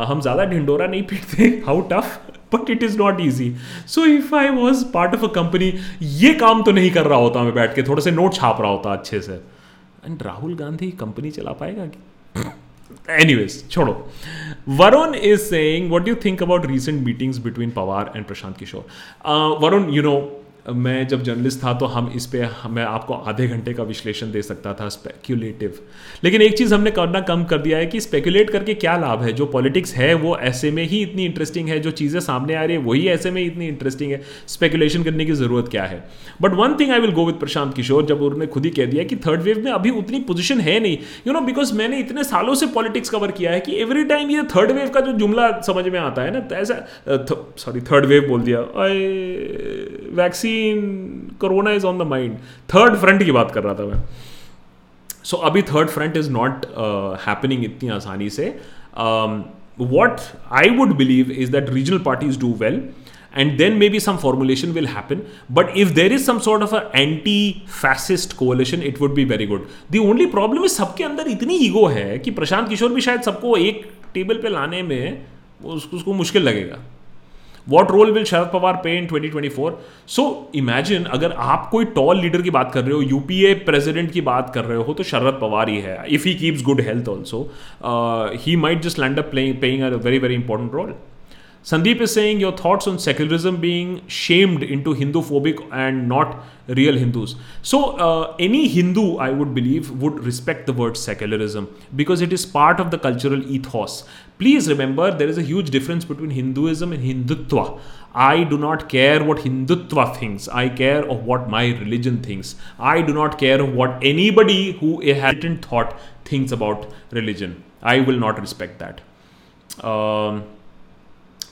हम ज़्यादा ढिंडोरा नहीं पीटते how tough but it is not easy so if I was part of a company ये काम तो नहीं कर रहा होता मैं बैठ के थोड़े से नोट छाप रहा होता अच्छे से एंड राहुल गांधी कंपनी चला पाएगा कि एनीवेज छोड़ो Varun is saying what do think about recent meetings between Pawar and Prashant Kishor Varun you know मैं जब जर्नलिस्ट था तो हम इस पर मैं आपको आधे घंटे का विश्लेषण दे सकता था स्पेक्यूलेटिव लेकिन एक चीज़ हमने करना कम कर दिया है कि स्पेक्यूलेट करके क्या लाभ है जो पॉलिटिक्स है वो ऐसे में ही इतनी इंटरेस्टिंग है जो चीज़ें सामने आ रही है वही ऐसे में इतनी इंटरेस्टिंग है स्पेकुलेशन करने की ज़रूरत क्या है but one thing I will go with Prashant Kishor जब उन्होंने खुद ही कह दिया कि थर्ड वेव में अभी उतनी पोजिशन है नहीं यू नो बिकॉज मैंने इतने सालों से पॉलिटिक्स कवर किया है कि एवरी टाइम ये थर्ड वेव का जो जुमला समझ में आता है ना तो ऐसा सॉरी थर्ड वेव बोल दिया vaccine in corona is on the mind third front की बात कर रहा था मैं सो so, अभी third front is not happening इतनी आसानी से what I would believe is that regional parties do well and then maybe some formulation will happen but if there is some sort of an anti fascist coalition it would be very good the only problem is सबके अंदर इतनी ईगो है कि प्रशांत किशोर भी शायद सबको एक टेबल पर लाने में उसको मुश्किल लगेगा what role will Sharad Pawar play in twenty twenty four so imagine अगर आप कोई टॉल लीडर की बात कर रहे हो यूपीए प्रेजिडेंट की बात कर रहे हो तो शरद पवार ही है if he keeps good health also he might just land up playing playing a very very important role Sandeep is saying your thoughts on secularism being shamed into Hindu phobic and not real Hindus. So, uh, any Hindu, I would believe, would respect the word secularism because it is part of the cultural ethos. Please remember there is a huge difference between Hinduism and Hindutva. I do not care what Hindutva thinks. I care of what my religion thinks. I do not care of what anybody who has written thought thinks about religion. I will not respect that. Um,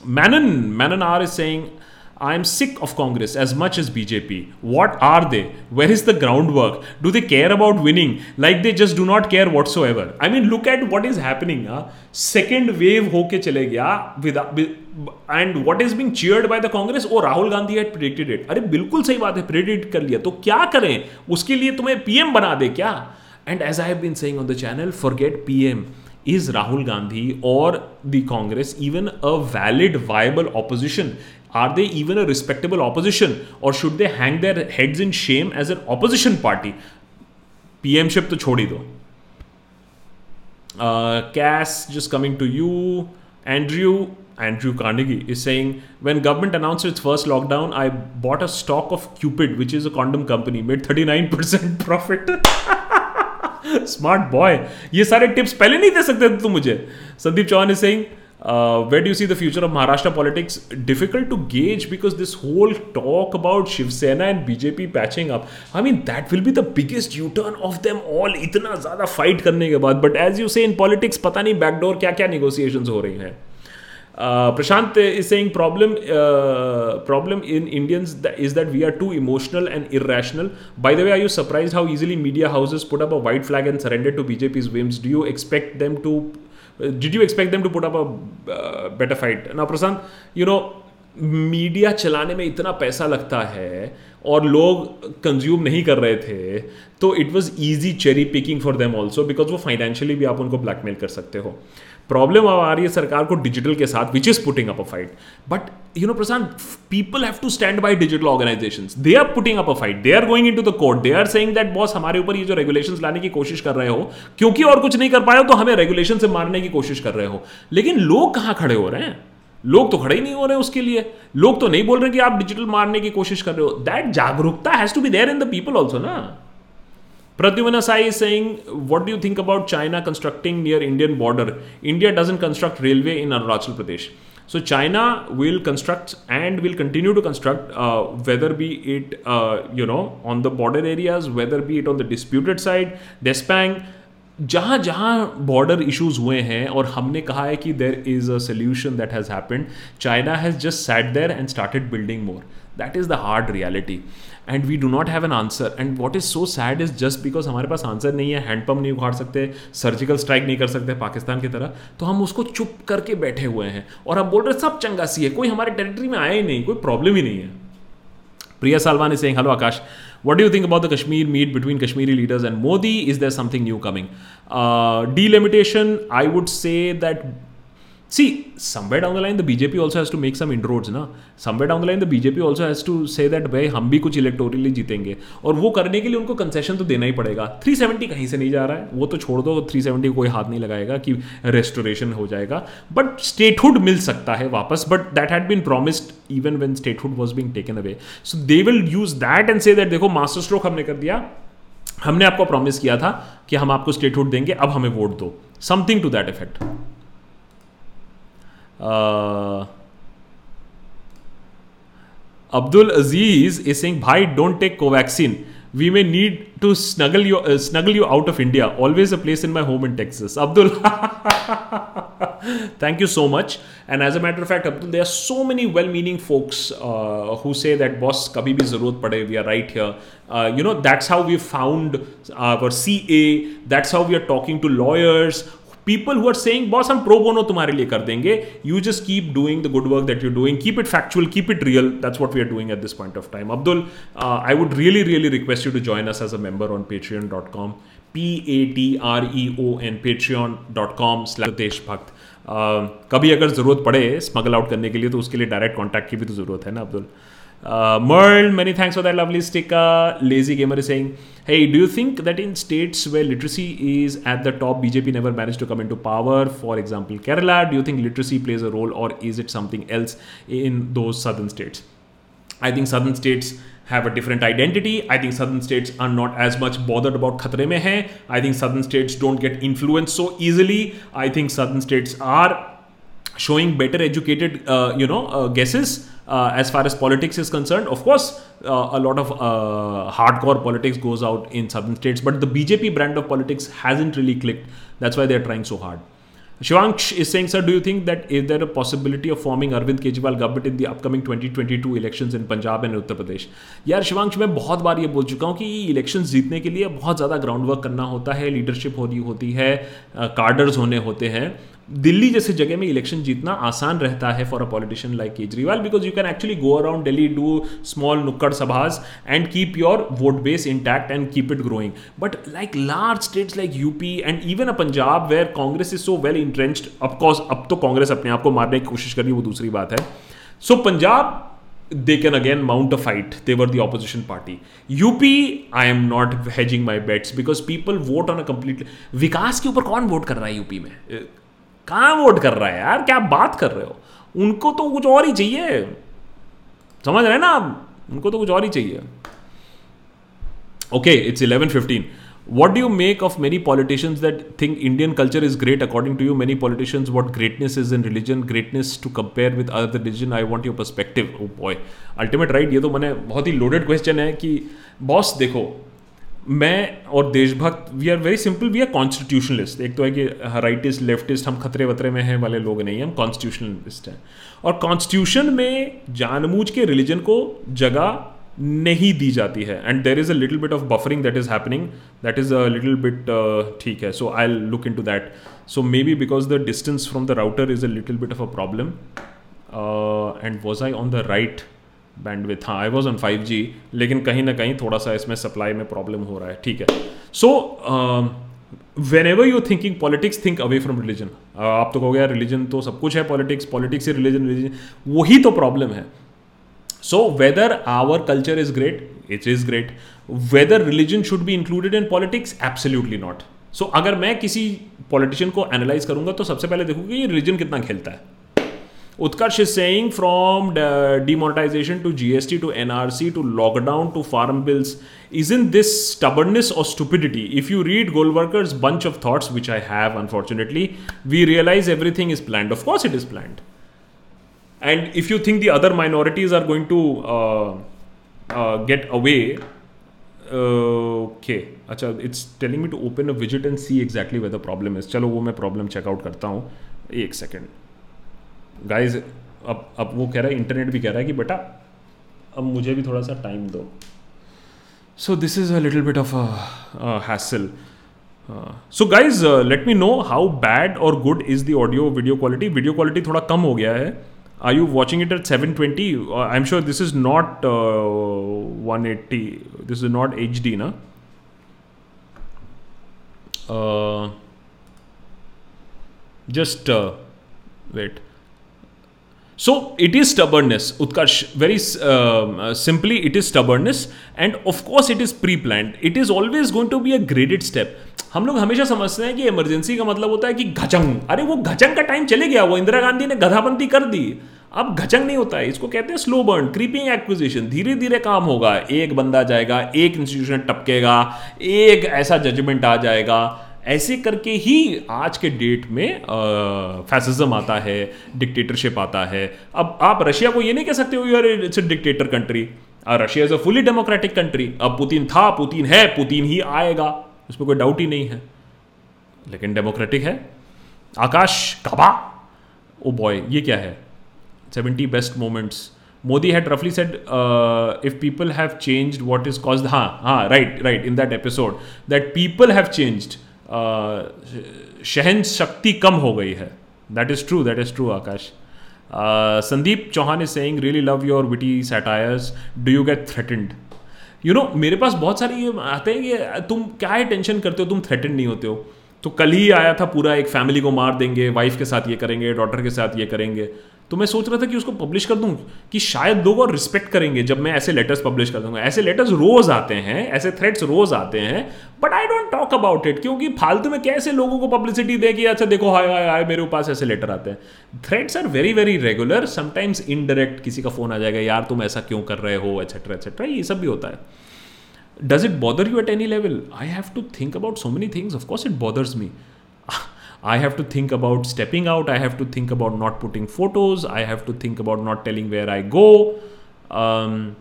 Manon, Manon R is saying, I am sick of Congress as much as BJP. What are they? Where is the groundwork? Do they care about winning? Like they just do not care whatsoever. I mean, look at what is happening. Huh? Second wave होके चले with, and what is being cheered by the Congress? Oh, Rahul Gandhi had predicted it. अरे बिल्कुल सही बात है प्रिडिक्ट कर लिया तो क्या करें उसके लिए तुम्हें PM बना दे क्या And as I have been saying on the channel, forget PM. is Rahul Gandhi or the Congress even a valid, viable opposition? Are they even a respectable opposition? Or should they hang their heads in shame as an opposition party? PMship to chodi do. Uh, Cass, just coming to you. Andrew, Andrew Carnegie is saying when government announced its first lockdown, I bought a stock of Cupid, which is a condom company, made 39% profit. (laughs) Smart (laughs) boy ये सारे टिप्स पहले नहीं दे सकते तुम मुझे Sandeep Chauhan Singh wait do see the future of Maharashtra politics difficult to gauge because this whole talk about Shiv Sena and BJP patching up I mean that will be the biggest U turn of them all इतना ज्यादा फाइट करने के बाद but as you say in politics पता नहीं बैकडोर क्या क्या निगोसिएशन हो रही है Prashant is saying problem problem in Indians is that we are too emotional and irrational by the way are you surprise how easily media houses put up a white flag and surrender to BJP whims do you expect them to did you expect them to put up a better fight ना प्रशांत यू नो मीडिया चलाने में इतना पैसा लगता है और लोग कंज्यूम नहीं कर रहे थे तो it was easy cherry picking for them also because वो फाइनेंशियली भी आप उनको ब्लैकमेल कर सकते हो uh, प्रॉब्लम अब आ रही है सरकार को डिजिटल के साथ which is putting up a fight but you know Prashant people have to stand by digital organisation they are putting up a fight they are going into the court they are saying that boss हमारे ऊपर ये जो रेगुलेशन लाने की कोशिश कर रहे हो क्योंकि और कुछ नहीं कर पाए हो तो हमें रेगुलेशन से मारने की कोशिश कर रहे हो लेकिन लोग कहाँ खड़े हो रहे हैं लोग तो खड़े ही नहीं हो रहे उसके लिए लोग तो नहीं बोल रहे कि आप डिजिटल मारने की कोशिश कर रहे हो दैट जागरूकता has to be there in the people also ना Pradyumna Sai is saying, What do you think about China constructing near Indian border? India doesn't construct railway in Arunachal Pradesh. So China will construct and will continue to construct, uh, whether be it uh, you know on the border areas, whether be it on the disputed side, Despang, जहाँ जहाँ बॉर्डर इश्यूज हुए हैं और हमने कहा है कि there is a solution that has happened China has just sat there and started building more that is the hard reality and we do not have an answer and what is so sad is just because हमारे पास आंसर नहीं है हैंडपम्प नहीं उखाड़ सकते सर्जिकल स्ट्राइक नहीं कर सकते पाकिस्तान की तरह तो हम उसको चुप करके बैठे हुए हैं और अब बोल रहे सब चंगा सी है कोई हमारे टेरिटरी में आया ही नहीं कोई प्रॉब्लम ही नहीं है Priya Salvani Singh hello Akash what do think about the Kashmir meet between Kashmiri leaders and Modi is there something new coming delimitation I would say that someway down the line the the BJP also to make some in inroads, ना somewhere down the line the BJP also has to say that भाई हम भी कुछ इलेक्टोरली जीतेंगे और वो करने के लिए उनको कंसेशन तो देना ही पड़ेगा 370 कहीं से नहीं जा रहा है वो तो छोड़ दो 370 कोई हाथ नहीं लगाएगा कि रेस्टोरेशन हो जाएगा बट स्टेटहुड मिल सकता है वापस but that had been promised even when statehood was being taken away so they will use that and say that देखो मास्टर स्ट्रोक हमने कर दिया हमने आपको प्रॉमिस किया था कि हम आपको स्टेटहुड देंगे अब हमें वोट दो something to that effect uh, Abdul Aziz is saying, "Bhai, don't take Covaxin. We may need to snuggle you uh, snuggle you out of India. Always a place in my home in Texas." Abdul, (laughs) thank you so much. And as a matter of fact, Abdul, there are so many well-meaning folks uh, who say that, "Boss, kabhi bhi zarurat pade, we are right here." Uh, you know, that's how we found our CA. That's how we are talking to lawyers people who are saying boss हम प्रो बोनो तुम्हारे लिए कर देंगे you just keep doing the good work that you doing keep it factual keep it real that's what we are doing at this point of time Abdul I would really really request you to join us as a member on Patreon dot com P A T R E O N Patreon dot com slash देशभक्त कभी अगर ज़रूरत पड़े स्मगल आउट करने के लिए तो उसके लिए डायरेक्ट कॉन्टैक्ट की भी तो ज़रूरत है ना Abdul Uh, Merle, many thanks for that lovely sticker. Lazy Gamer is saying, Hey, do you think that in states where literacy is at the top, BJP never managed to come into power? For example, Kerala, do you think literacy plays a role or is it something else in those southern states? I think southern states have a different identity. I think southern states are not as much bothered about khatre mein hai. I think southern states don't get influenced so easily. I think southern states are showing better educated, uh, you know, uh, guesses uh, as far as politics is concerned. Of course, uh, a lot of uh, hardcore politics goes out in southern states, but the BJP brand of politics hasn't really clicked. That's why they're trying so hard. Shivanksh is saying, sir, do you think that is there a possibility of forming Arvind Kejriwal government in the upcoming 2022 elections in Punjab and Uttar Pradesh? यार शिवांक्ष मैं बहुत बार ये बोल चुका हूँ कि इलेक्शन जीतने के लिए बहुत ज़्यादा ग्राउंड वर्क करना होता है लीडरशिप होनी होती है कार्डर्स होने होते हैं दिल्ली जैसे जगह में इलेक्शन जीतना आसान रहता है for a politician like Kejriwal because you can actually go around Delhi do small नुक्कड़ सभाज and keep your vote base intact and keep it growing but like large states like UP and even a Punjab where Congress is so well entrenched of course अब तो कांग्रेस अपने आप को मारने की कोशिश कर रही है वो दूसरी बात है so so, Punjab they can again mount a fight there were the opposition party. UP, I am not hedging my bets because people vote on a विकास के ऊपर कौन वोट कर रहा है यूपी में कहाँ वोट कर रहा है यार क्या बात कर रहे हो उनको तो कुछ और ही चाहिए समझ रहे हैं ना आप उनको तो कुछ और ही चाहिए okay it's eleven fifteen what do you make of many politicians that think Indian culture is great according to you many politicians what greatness is in religion greatness to compare with other religion I want your perspective boy ultimate right ये तो मैंने बहुत ही लोडेड क्वेश्चन है कि बॉस देखो मैं और Deshbhakt we are very simple we are constitutionalist एक तो है कि राइटिस्ट लेफ्टिस्ट हम खतरे वतरे में हैं वाले लोग नहीं हम कॉन्स्टिट्यूशनलिस्ट हैं और कॉन्स्टिट्यूशन में जानबूझ के रिलीजन को जगह नहीं दी जाती है and there is a little bit of buffering that is happening that is a little bit ठीक है so I look into that so maybe because the distance from the router is a little bit of a problem and was I on the right bandwidth हाँ I was on five G लेकिन कहीं ना कहीं थोड़ा सा इसमें सप्लाई में प्रॉब्लम हो रहा है ठीक है so whenever you thinking politics think away from religion आप तो कहोगे गया रिलीजन तो सब कुछ है पॉलिटिक्स पॉलिटिक्स ही रिलीजन रिलीजन वही तो प्रॉब्लम है so whether our culture is great it is great whether religion should be included in politics absolutely not so अगर मैं किसी पॉलिटिशियन को एनालाइज करूंगा तो सबसे पहले देखूंगा ये रिलीजन कितना खेलता है Utkarsh is saying from demonetization to G S T to N R C to lockdown to farm bills is in this stubbornness और stupidity if you read Golwalkar's bunch of thoughts which I have unfortunately we realize everything is plan of course it is planned and if you think the other minorities are going to get away okay अच्छा it's telling me to open a visit and see exactly what the problem is चलो वो मैं प्रॉब्लम चेकआउट करता हूँ एक सेकेंड गाइज अब अब वो कह रहा है इंटरनेट भी कह रहा है कि बेटा अब मुझे भी थोड़ा सा टाइम दो so this is a little bit of hassle so guys let me know how bad or good is the audio video quality video quality थोड़ा कम हो गया है I you watching it at seven twenty I am sure this is not one eighty this is not H D ना just wait uh, so it is stubbornness Utkarsh very simply it is stubbornness and of course it is pre plan it is always going to be a be step हम लोग हमेशा समझते हैं कि इमरजेंसी का मतलब होता है कि घचंग अरे वो घचंग का टाइम चले गया वो इंदिरा गांधी ने गधाबंदी कर दी अब घचंग नहीं होता है इसको कहते हैं स्लो बर्न क्रीपिंग एक्विजिशन धीरे धीरे काम होगा एक बंदा जाएगा एक इंस्टीट्यूशन टपकेगा एक ऐसा जजमेंट आ जाएगा ऐसे करके ही आज के डेट में फैसिज्म आता है डिक्टेटरशिप आता है अब आप रशिया को ये नहीं कह सकते हो or it's a dictator country Russia is a fully democratic country अब पुतिन था पुतिन है पुतिन ही आएगा उसमें कोई डाउट ही नहीं है लेकिन डेमोक्रेटिक है आकाश कबा ओ oh बॉय ये क्या है seventy best moments Modi had रफली said if people have changed what is cause हाँ हाँ right right in that episode that people have changed सहन शक्ति कम हो गई है that is true that is true Akash Sandeep Chauhan is saying really love your witty satires do you get threatened you know मेरे पास बहुत सारे ये आते हैं कि तुम क्या है टेंशन करते हो तुम थ्रेटेंड नहीं होते हो तो कल ही आया था पूरा एक फैमिली को मार देंगे वाइफ के साथ ये करेंगे डॉटर के साथ ये करेंगे तो मैं सोच रहा था कि उसको पब्लिश कर दूँ कि शायद लोग और रिस्पेक्ट करेंगे जब मैं ऐसे लेटर्स पब्लिश कर दूँगा ऐसे लेटर्स रोज़ आते हैं ऐसे थ्रेड्स रोज़ आते हैं but I don't talk about it क्योंकि फालतू में कैसे लोगों को पब्लिसिटी दे कि अच्छा देखो हाय हाय हाय मेरे पास ऐसे लेटर आते हैं threats are very very regular sometimes indirect किसी का फ़ोन आ जाएगा यार तुम ऐसा क्यों कर रहे हो एक्सेट्रा एक्सेट्रा ये सब भी होता है does it bother you at any level I have to think about so many things of course it bothers me I have to think about stepping out. I have to think about not putting photos. I have to think about not telling where I go. Um,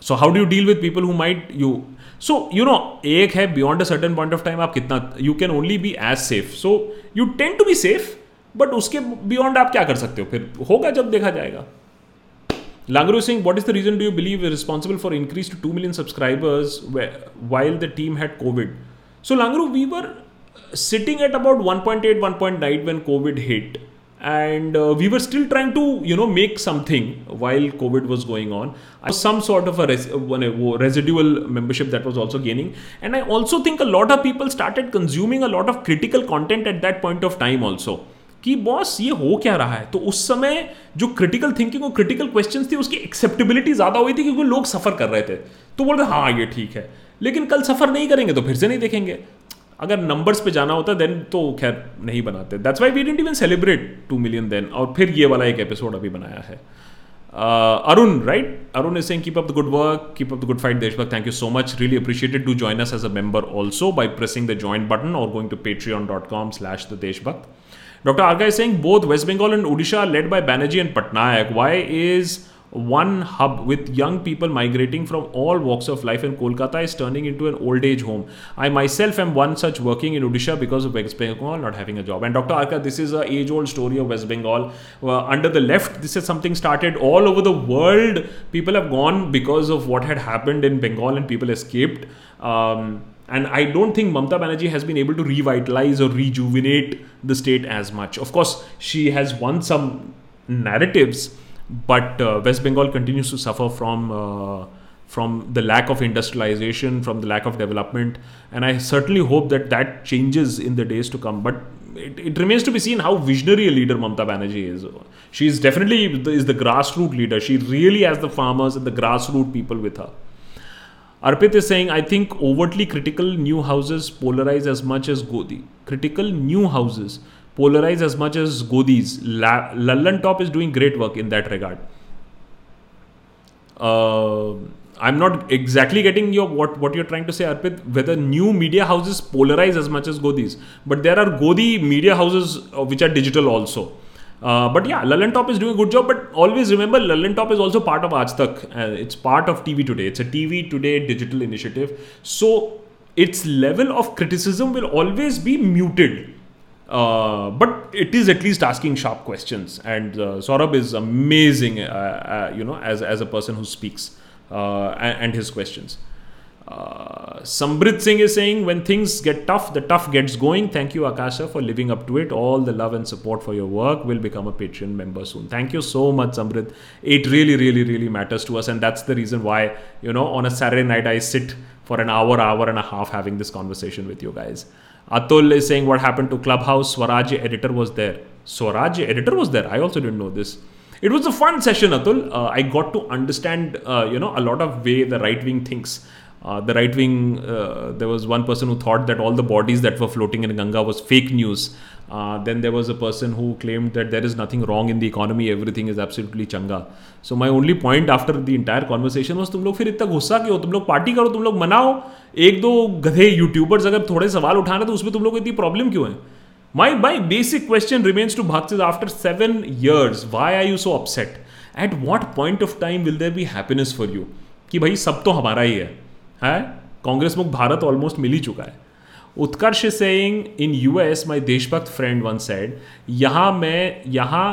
so how do you deal with people who might you so you know एक है beyond a certain point of time आप कितना you can only be as safe so you tend to be safe but उसके beyond आप क्या कर सकते हो फिर होगा जब देखा जाएगा Langru is saying, what is the reason do you believe is responsible for increase to 2 million subscribers while the team had COVID? So Langru, we were sitting at about 1.8 1.9 when covid hit and uh, we were still trying to you know make something while covid was going on I was some sort of a res- a residual membership that was also gaining and i also think a lot of people started consuming a lot of critical content at that point of time also कि बॉस ये हो क्या रहा है तो उस समय जो क्रिटिकल थिंकिंग और क्रिटिकल क्वेश्चंस थी उसकी एक्सेप्टेबिलिटी ज़्यादा हुई थी क्योंकि लोग सफ़र कर रहे थे तो बोल रहे हाँ ये ठीक है लेकिन कल सफ़र नहीं करेंगे तो फिर से नहीं देखेंगे अगर नंबर्स पे जाना होता देन तो खैर नहीं बनाते that's why we didn't even celebrate two million then और फिर ये वाला एक एपिसोड अभी बनाया है Arun right Arun is saying keep up the good work keep up the good fight Deshbhakt thank you so much really appreciated to join us as a member also by pressing the join button और going to Patreon dot com slash the Deshbhakt doctor Araga is saying both West Bengal and Odisha are led by Banerjee and Patnaik. Why one hub with young people migrating from all walks of life and Kolkata is turning into an old age home. I myself am one such working in Odisha because of West Bengal not having a job. And Dr. Arka, this is an age old story of West Bengal. Uh, under the left, this is something started all over the world. People have gone because of what had happened in Bengal and people escaped. Um, and I don't think Mamta Banerjee has been able to revitalize or rejuvenate the state as much. Of course, she has won some narratives but uh, West Bengal continues to suffer from uh, from the lack of industrialization, from the lack of development, and I certainly hope that that changes in the days to come. But it, it remains to be seen how visionary a leader Mamta Banerjee is. She is definitely the, is the grassroots leader. She really has the farmers and the grassroots people with her. Arpit is saying, I think overtly critical new houses polarize as much as Godi. Critical new houses polarize as much as Godis. La- Lallan Top is doing great work in that regard. Uh, I'm not exactly getting your what what you're trying to say, Arpit. Whether new media houses polarize as much as Godis, but there are Godi media houses uh, which are digital also. Uh, but yeah, Lallan Top is doing a good job. But always remember, Lallan Top is also part of Aaj Tak. Uh, it's part of TV Today. It's a TV Today digital initiative. So its level of criticism will always be muted uh, but it is at least asking sharp questions, and uh, Saurabh is amazing, uh, uh you know, as, as a person who speaks uh, and, and, his questions. Uh, Sambrit Singh is saying, when things get tough, the tough gets going. Thank you, Akasha, for living up to it. All the love and support for your work. will become a Patreon member soon. Thank you so much, Sambrit. It really, really, really matters to us. And that's the reason why, you know, on a Saturday night, I sit for an hour, hour and a half having this conversation with you guys. Atul is saying what happened to Clubhouse. Swaraj editor was there. Swaraj editor was there. I also didn't know this. It was a fun session, Atul. Uh, I got to understand, uh, you know, a lot of way the right wing thinks. Uh, the right wing, uh, there was one person who thought that all the bodies that were floating in Ganga was fake news. Uh, then there was a person who claimed that there is nothing wrong in the economy, everything is absolutely changa. So my only point after the entire conversation was तुम लोग फिर इतना गुस्सा क्यों तुम लोग पार्टी करो तुम लोग मनाओ एक दो गधे यूट्यूबर्स अगर थोड़े सवाल उठाना तो उसमें तुम लोग इतनी प्रॉब्लम क्यों है My, my basic question remains to Bhakti after seven years, why are you so upset? At what point of time will there be happiness for you? कि भाई सब तो हमारा ही है है कांग्रेस मुक्त भारत ऑलमोस्ट मिल ही चुका है Utkarsh saying in US my Deshbhakt friend one said यहाँ मैं यहाँ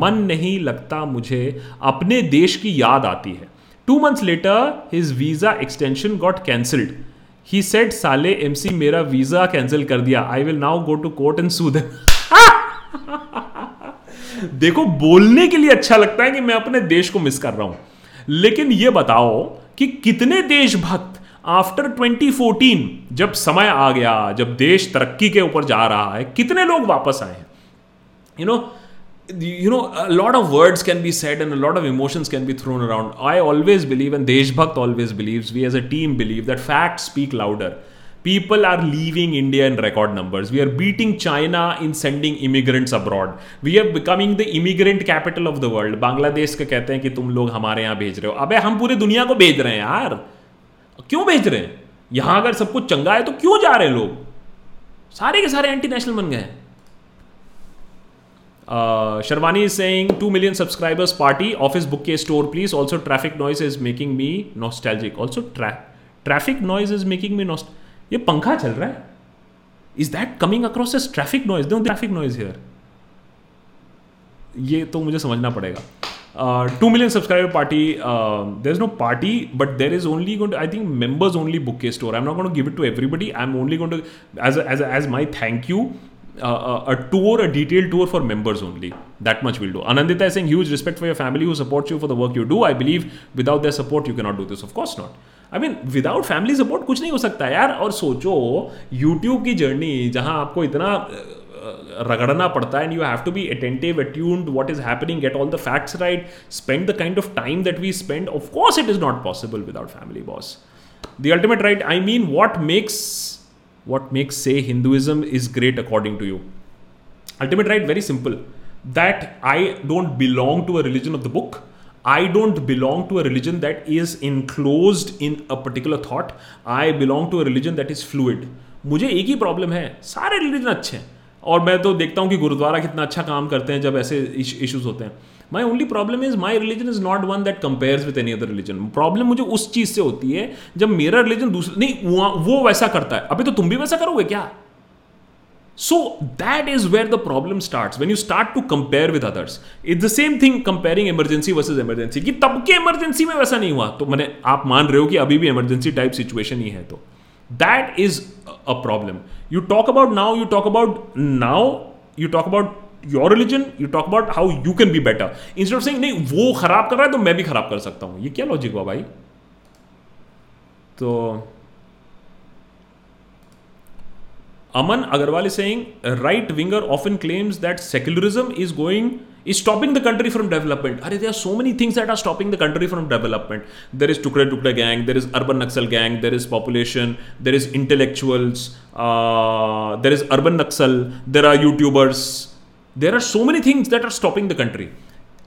मन नहीं लगता मुझे अपने देश की याद आती है two months later his visa extension got cancelled he said साले एम सी मेरा वीज़ा कैंसिल कर दिया I will now go to court and sue देखो बोलने के लिए अच्छा लगता है कि मैं अपने देश को मिस कर रहा हूं लेकिन ये बताओ कि कितने देशभक्त आफ्टर 2014 जब समय आ गया जब देश तरक्की के ऊपर जा रहा है कितने लोग वापस आए हैं you know you know lot of words can be said and lot of emotions can be thrown around I always believe and Deshbhakt always believe we as a team believe that fact speak louder people are leaving India in record numbers we are beating China in sending immigrants abroad we are becoming the immigrant capital of the world Bangladesh के कहते हैं कि तुम लोग हमारे यहाँ भेज रहे हो अब हम पूरी दुनिया को भेज रहे हैं यार क्यों भेज रहे हैं यहां अगर सब कुछ चंगा है तो क्यों जा रहे हैं लोग सारे के सारे एंटी नेशनल बन गए हैं Sharvani Singh saying two million subscribers party office book के store please also traffic noise is making me nostalgic also traffic noise is making me नॉस्ट ये पंखा चल रहा है is that coming across as traffic noise traffic noise here ये तो मुझे समझना पड़ेगा two million subscriber party there is no party but there is only two I think members only book के store I am not got give it to everybody I am only got as as my thank you a tour a detail tour for members only that much will do Anandita Singh huge respect for your family who support you for the work you do I believe without their support you not do this of course not I mean without family support कुछ नहीं हो सकता यार और सोचो यूट्यूब की जर्नी जहां आपको इतना रगड़ना पड़ता है and you have to be attentive attuned what is happening get all the facts right spend the kind of time that we spend of course it is not possible without family boss the ultimate right I mean what makes what makes say Hinduism is great according to you ultimate right very simple that I don't belong to a religion of the book I don't belong to a religion that is enclosed in a particular thought. I belong to a religion that is fluid. मुझे एक ही प्रॉब्लम है सारे रिलीजन अच्छे हैं और मैं तो देखता हूँ कि गुरुद्वारा कितना अच्छा काम करते हैं जब ऐसे इशूज़ होते हैं my only problem is my religion is not one that compares with any other religion problem मुझे उस चीज़ से होती है जब मेरा रिलीजन दूसरा नहीं वो वैसा करता है अभी तो तुम भी वैसा करोगे क्या so that is where the problem start when you start to compare with others is the same thing comparing emergency versus emergency कि तब के इमरजेंसी में वैसा नहीं हुआ तो मैंने आप मान रहे हो कि अभी भी इमरजेंसी टाइप सिचुएशन ही है तो that is a problem you talk about now you talk about now you talk about your religion you talk about how you can be better instead of नहीं वो खराब कर रहा है तो मैं भी खराब कर सकता हूँ ये क्या लॉजिक हुआ भाई तो Aman Agarwal is saying right winger often claims that secularism is going is stopping the country from development. Are there are so many things that are stopping the country from development. There is Tukre Tukre gang, there is urban Naxal gang, there is population, there is intellectuals, uh, there is urban Naxal, there are YouTubers. There are so many things that are stopping the country.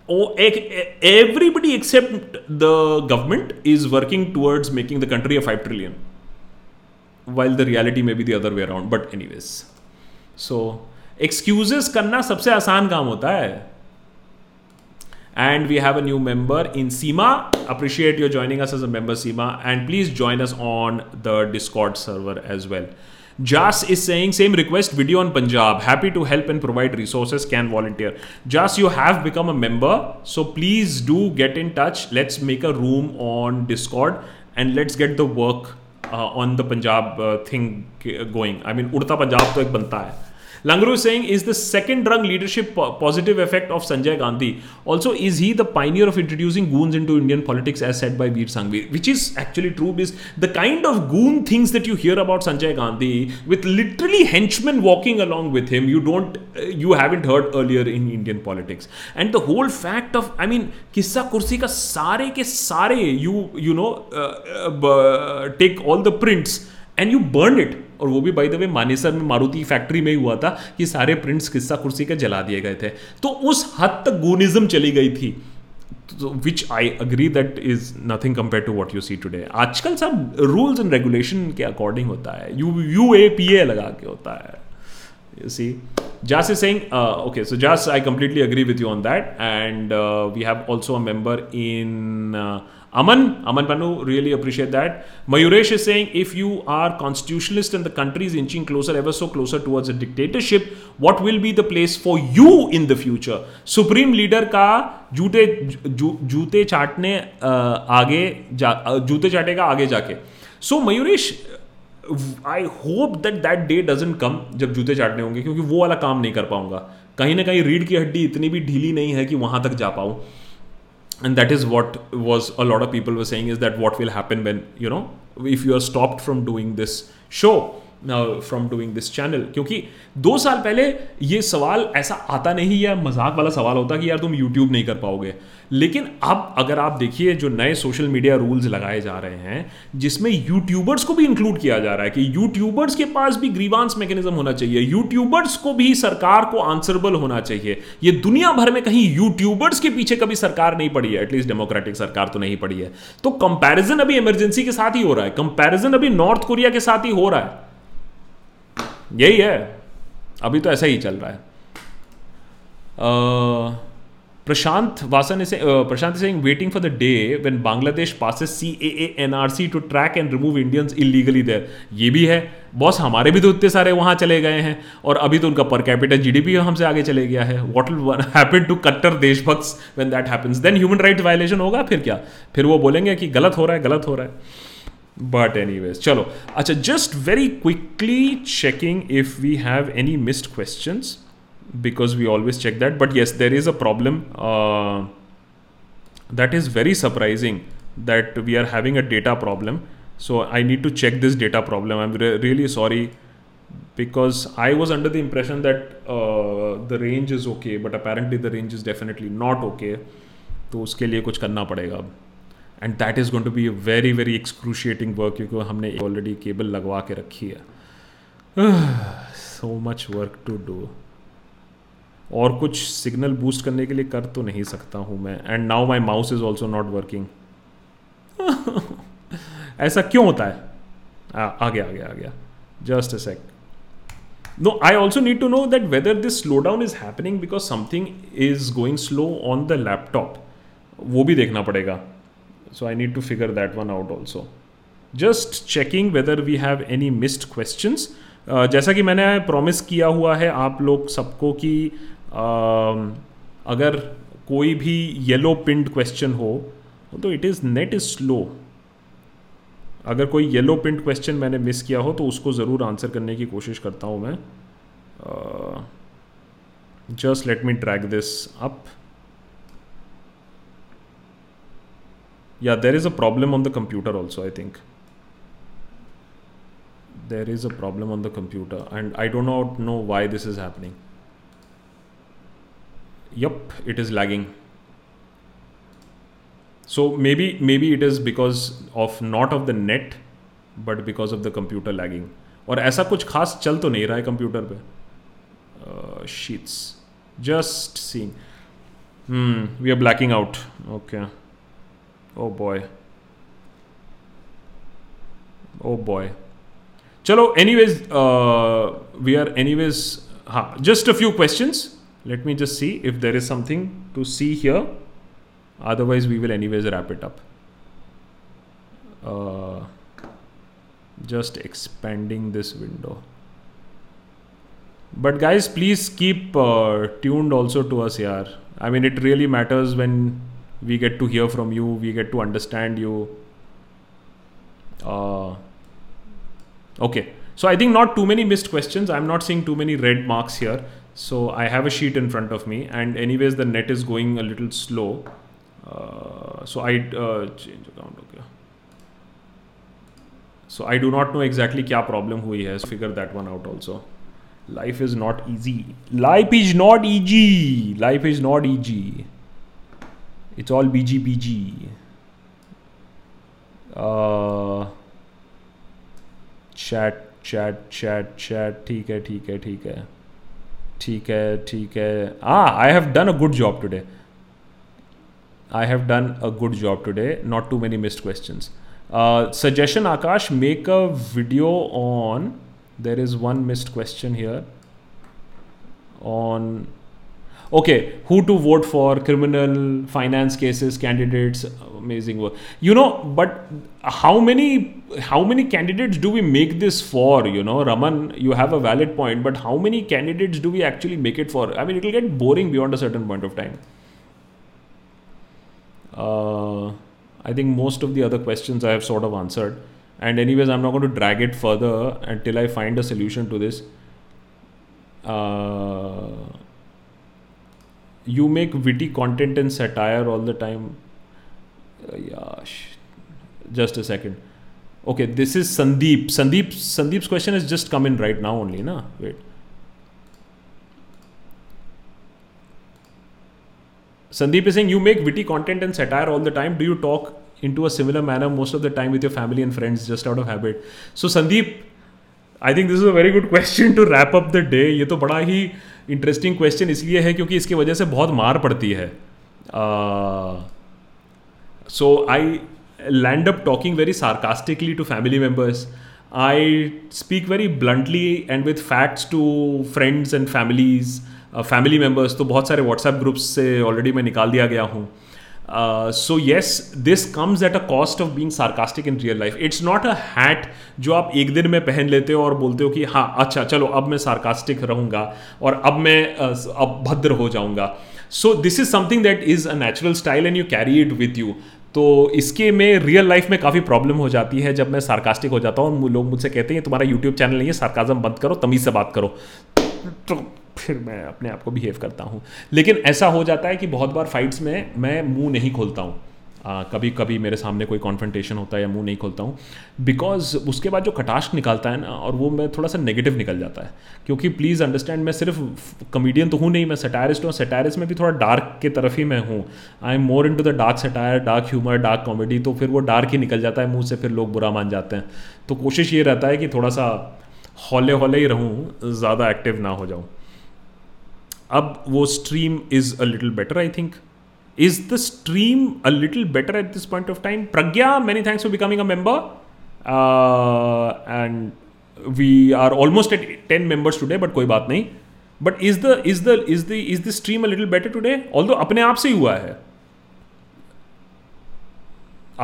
Oh, everybody except the government is working towards making the country a 5 trillion. While the reality may be the other way around, but anyways. So, excuses करना सबसे आसान काम होता है And we have a new member in Seema. Appreciate you joining us as a member, Seema. And please join us on the Discord server as well. Jas is saying, same request video on Punjab. Happy to help and provide resources. Can volunteer. Jas, you have become a member. So please do get in touch. Let's make a room on Discord and let's get the work uh, on the Punjab uh, thing uh, going. I mean, Urta Punjab to ek banta hai. Langru is saying, is the second drug leadership positive effect of Sanjay Gandhi? Also, is he the pioneer of introducing goons into Indian politics as said by Veer Sangvi? Which is actually true because the kind of goon things that you hear about Sanjay Gandhi with literally henchmen walking along with him, you don't, uh, you haven't heard earlier in Indian politics. And the whole fact of, I mean, Kissa Kursi ka sare ke sare, you, you know, uh, uh, take all the prints and you burn it और वो भी बाई द वे मानेसर में मारुति फैक्ट्री में ही हुआ था कि सारे प्रिंट्स किस्सा कुर्सी के जला दिए गए थे तो उस हद तक गोनिज्म चली गई थी which I agree that is nothing compare to what you see today आजकल सब रूल्स एंड रेगुलेशन के अकॉर्डिंग होता है U U A P A लगा के होता है you see Jas is saying, uh, okay, so Jas, I completely agree with you on that. And uh, we have also a member in. Uh, Aman, Aman Banu, really appreciate that. Mayuresh is saying if you are constitutionalist and the country is inching closer, ever so closer towards a dictatorship, what will be the place for you in the future? Supreme leader ka jute, jute chaatne uh, aage, ja, uh, jute chaate ka aage jaake. so, Mayuresh, I hope that that day doesn't come जब जूते चाटने होंगे क्योंकि वो वाला काम नहीं कर पाऊंगा कहीं ना कहीं रीढ़ की हड्डी इतनी भी ढीली नहीं है कि वहां तक जा पाऊँ and that is what was a lot of people were saying is that what will happen when you know if you are stopped from doing this show from doing this channel क्योंकि दो साल पहले ये सवाल ऐसा आता नहीं या मजाक वाला सवाल होता कि यार तुम यूट्यूब नहीं कर पाओगे लेकिन अब अगर आप देखिए जो नए सोशल मीडिया रूल्स लगाए जा रहे हैं जिसमें यूट्यूबर्स को भी इंक्लूड किया जा रहा है कि यूट्यूबर्स के पास भी ग्रीवांस मैकेनिज्म होना चाहिए यूट्यूबर्स को भी सरकार को आंसरेबल होना चाहिए ये दुनिया भर में कहीं यूट्यूबर्स के पीछे कभी सरकार नहीं पड़ी है एटलीस्ट डेमोक्रेटिक सरकार तो नहीं पड़ी है तो कंपेरिजन अभी इमरजेंसी के साथ ही हो रहा है कंपेरिजन अभी नॉर्थ कोरिया के साथ ही हो रहा है यही है अभी तो ऐसा ही चल रहा है Prashant Vasan is Prashant Singh waiting for the day when Bangladesh passes C A A N R C to track and remove Indians illegally there ये भी है बॉस हमारे भी तो इतने सारे वहाँ चले गए हैं और अभी तो उनका per capital G D P हमसे आगे चले गया है वॉट विल हैपन टू कट्टर देशभक्स when that happens then human right violation होगा फिर क्या फिर वो बोलेंगे कि गलत हो रहा है गलत हो रहा है बट एनी वेज चलो अच्छा just very quickly checking if we have any missed question because we always check that but yes there is a problem that is very surprising that we are having a data problem so I need to check this data problem I am really sorry because I was under the impression that the range is okay but apparently the range is definitely not okay तो उसके लिए कुछ करना पड़ेगा अब and that is going to be a very very excruciating work क्योंकि हमने ऑलरेडी केबल लगवा के रखी है so much work to do और कुछ सिग्नल बूस्ट करने के लिए कर तो नहीं सकता हूँ मैं and now my mouse is also not working ऐसा क्यों होता है आ, आ गया आ गया आ गया just a sec no I also need to know that whether this slow down is happening because something is going slow on the laptop वो भी देखना पड़ेगा So I need to figure that one out also. Just checking whether we have any missed questions. Uh, जैसा कि मैंने प्रॉमिस किया हुआ है आप लोग सबको कि uh, अगर कोई भी येलो पिंड क्वेश्चन हो तो it is net is slow अगर कोई येलो पिंट क्वेश्चन मैंने मिस किया हो तो उसको ज़रूर आंसर करने की कोशिश करता हूँ मैं just let me track this up yeah there is a problem on the computer also i think there is a problem on the computer and i do not know why this is happening yep it is lagging so maybe maybe it is because of not of the net but because of the computer lagging और ऐसा कुछ खास चल तो नहीं रहा है कंप्यूटर पे sheets just seeing hmm we are blacking out okay Oh boy. Oh boy. Chalo, anyways, uh, we are, anyways, ha, just a few questions. Let me just see if there is something to see here. Otherwise, we will, anyways, wrap it up. Uh, just expanding this window. But, guys, please keep uh, tuned also to us here. I mean, it really matters when we get to hear from you we get to understand you uh, okay so i think not too many missed questions i'm not seeing too many red marks here so i have a sheet in front of me and anyways the net is going a little slow uh, so i uh, change account okay so i do not know exactly kya problem who he has figure that one out also life is not easy life is not easy life is not easy it's all BGBG. Uh, chat chat chat chat ठीक है ठीक है ठीक है ठीक है ठीक है हाँ I have done a good job today I have done a good job today not too many missed question suggestion Akash make a video on there is one missed question here on okay who to vote for criminal finance cases candidates amazing work you know but how many how many candidates do we make this for you know raman you have a valid point but how many candidates do we actually make it for i mean it will get boring beyond a certain point of time uh, i think most of the other questions i have sort of answered and anyways i'm not going to drag it further until i find a solution to this uh, you make witty content and satire all the time. Just a second. Okay, this is Sandeep. Sandeep's question has just come in right now only, na? Wait. Sandeep is saying, you make witty content and satire all the time. Do you talk into a similar manner most of the time with your family and friends just out of habit? So Sandeep, I think this is a very good (laughs) question to wrap up the day. Ye to bada hi interesting question इसलिए है क्योंकि इसकी वजह से बहुत मार पड़ती है so I land up talking very sarcastically to family members I speak very bluntly and with facts to friends and families family members तो बहुत सारे व्हाट्सएप ग्रुप्स से ऑलरेडी मैं निकाल दिया गया हूँ so yes this comes at a cost of being sarcastic in real life it's not a hat जो आप एक दिन में पहन लेते हो और बोलते हो कि हाँ अच्छा चलो अब मैं सार्कास्टिक रहूँगा और अब मैं अब भद्र हो जाऊँगा so this is something that is a natural style and you carry it with you तो इसके में रियल लाइफ में काफ़ी प्रॉब्लम हो जाती है जब मैं सार्कास्टिक हो जाता हूँ लोग मुझसे कहते हैं तुम्हारा यूट्यूब चैनल नहीं है सार्काजम बंद करो तमीज़ से बात करो तो फिर मैं अपने आप को बिहेव करता हूँ लेकिन ऐसा हो जाता है कि बहुत बार फाइट्स में मैं मुंह नहीं खोलता हूँ कभी कभी मेरे सामने कोई कॉन्फ्रेंटेशन होता है या मुंह नहीं खोलता हूँ बिकॉज उसके बाद जो कटाश निकालता है ना और वो मैं थोड़ा सा नेगेटिव निकल जाता है क्योंकि प्लीज़ अंडरस्टैंड मैं सिर्फ कॉमेडियन तो हूँ नहीं मैं सेटायरिस्ट हूँ सेटायरिस्ट में भी थोड़ा डार्क के तरफ ही मैं हूँ I am more into the dark satire dark humour dark comedy तो फिर वो डार्क ही निकल जाता है मुँह से फिर लोग बुरा मान जाते हैं तो कोशिश ये रहता है कि थोड़ा सा हौले हौले ही रहूँ ज़्यादा एक्टिव ना हो जाऊँ अब वो stream is a little better I think is the stream a little better at this point of time Pragya many thanks for becoming a member and we are almost at ten members today but कोई बात नहीं but is the is the is the is the stream a little better today although अपने आप से ही हुआ है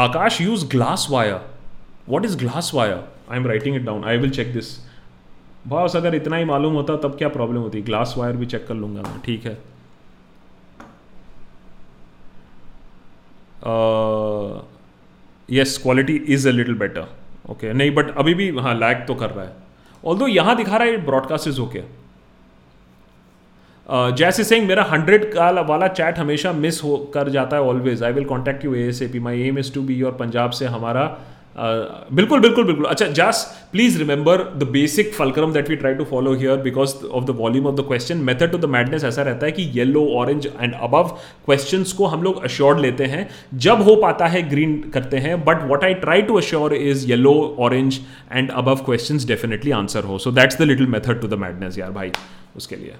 Akash use glass wire what is glass wire I am writing it down I will check this boss अगर इतना ही मालूम होता तब क्या प्रॉब्लम होती ग्लास वायर भी चेक कर लूंगा मैं ठीक है yes quality is a little better okay नहीं बट अभी भी हाँ लैग तो कर रहा है ऑल दो यहां दिखा रहा है ब्रॉडकास्ट इज ओके जैसे सिंह मेरा हंड्रेड का वाला चैट हमेशा मिस हो कर जाता है always I will contact you A S A P my aim is to be your Punjab से हमारा Uh, बिल्कुल बिल्कुल बिल्कुल अच्छा just please remember the basic fulcrum that we try to follow here because of the volume of the question method to the madness ऐसा रहता है कि yellow orange and above question को हम लोग अश्योर लेते हैं जब हो पाता है ग्रीन करते हैं but what I try to assure is yellow orange and above question definitely answer हो so that's the little method to the madness यार भाई उसके लिए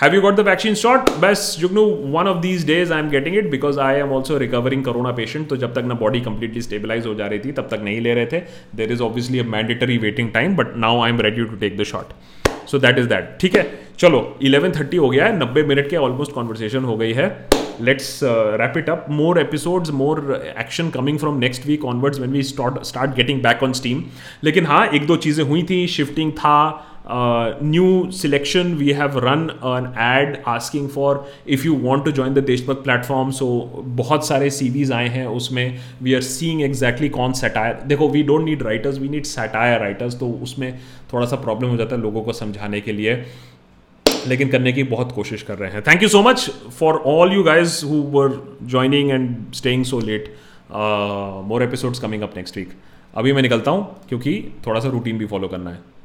have you got the vaccine shot बस no one of these days I am getting it because I am also recovering corona patient तो जब तक ना बॉडी कंप्लीटली स्टेबिलाइज हो जा रही थी तब तक नहीं ले रहे थे there is obviously a mandatory waiting time but now I am ready to take the shot so that is that ठीक है चलो थर्टी हो गया है नब्बे मिनट के ऑलमोस्ट कॉन्वर्सेशन हो गई है let's wrap it up more episodes more action coming from next week onwards when we start start getting back on steam लेकिन हाँ एक दो चीज़ें हुई थी शिफ्टिंग था new selection we have run run an ad asking for if you want to join the deshmukh platform बहुत सारे सीवीज आए हैं उसमें वी आर सीइंग एग्जैक्टली कौन सटायर देखो we don't need writers we need satire writers तो उसमें थोड़ा सा प्रॉब्लम हो जाता है लोगों को समझाने के लिए लेकिन करने की बहुत कोशिश कर रहे हैं thank you so much for all you guys who were joining and staying so late more episodes coming up next week अभी मैं निकलता हूँ क्योंकि थोड़ा सा रूटीन भी फॉलो करना है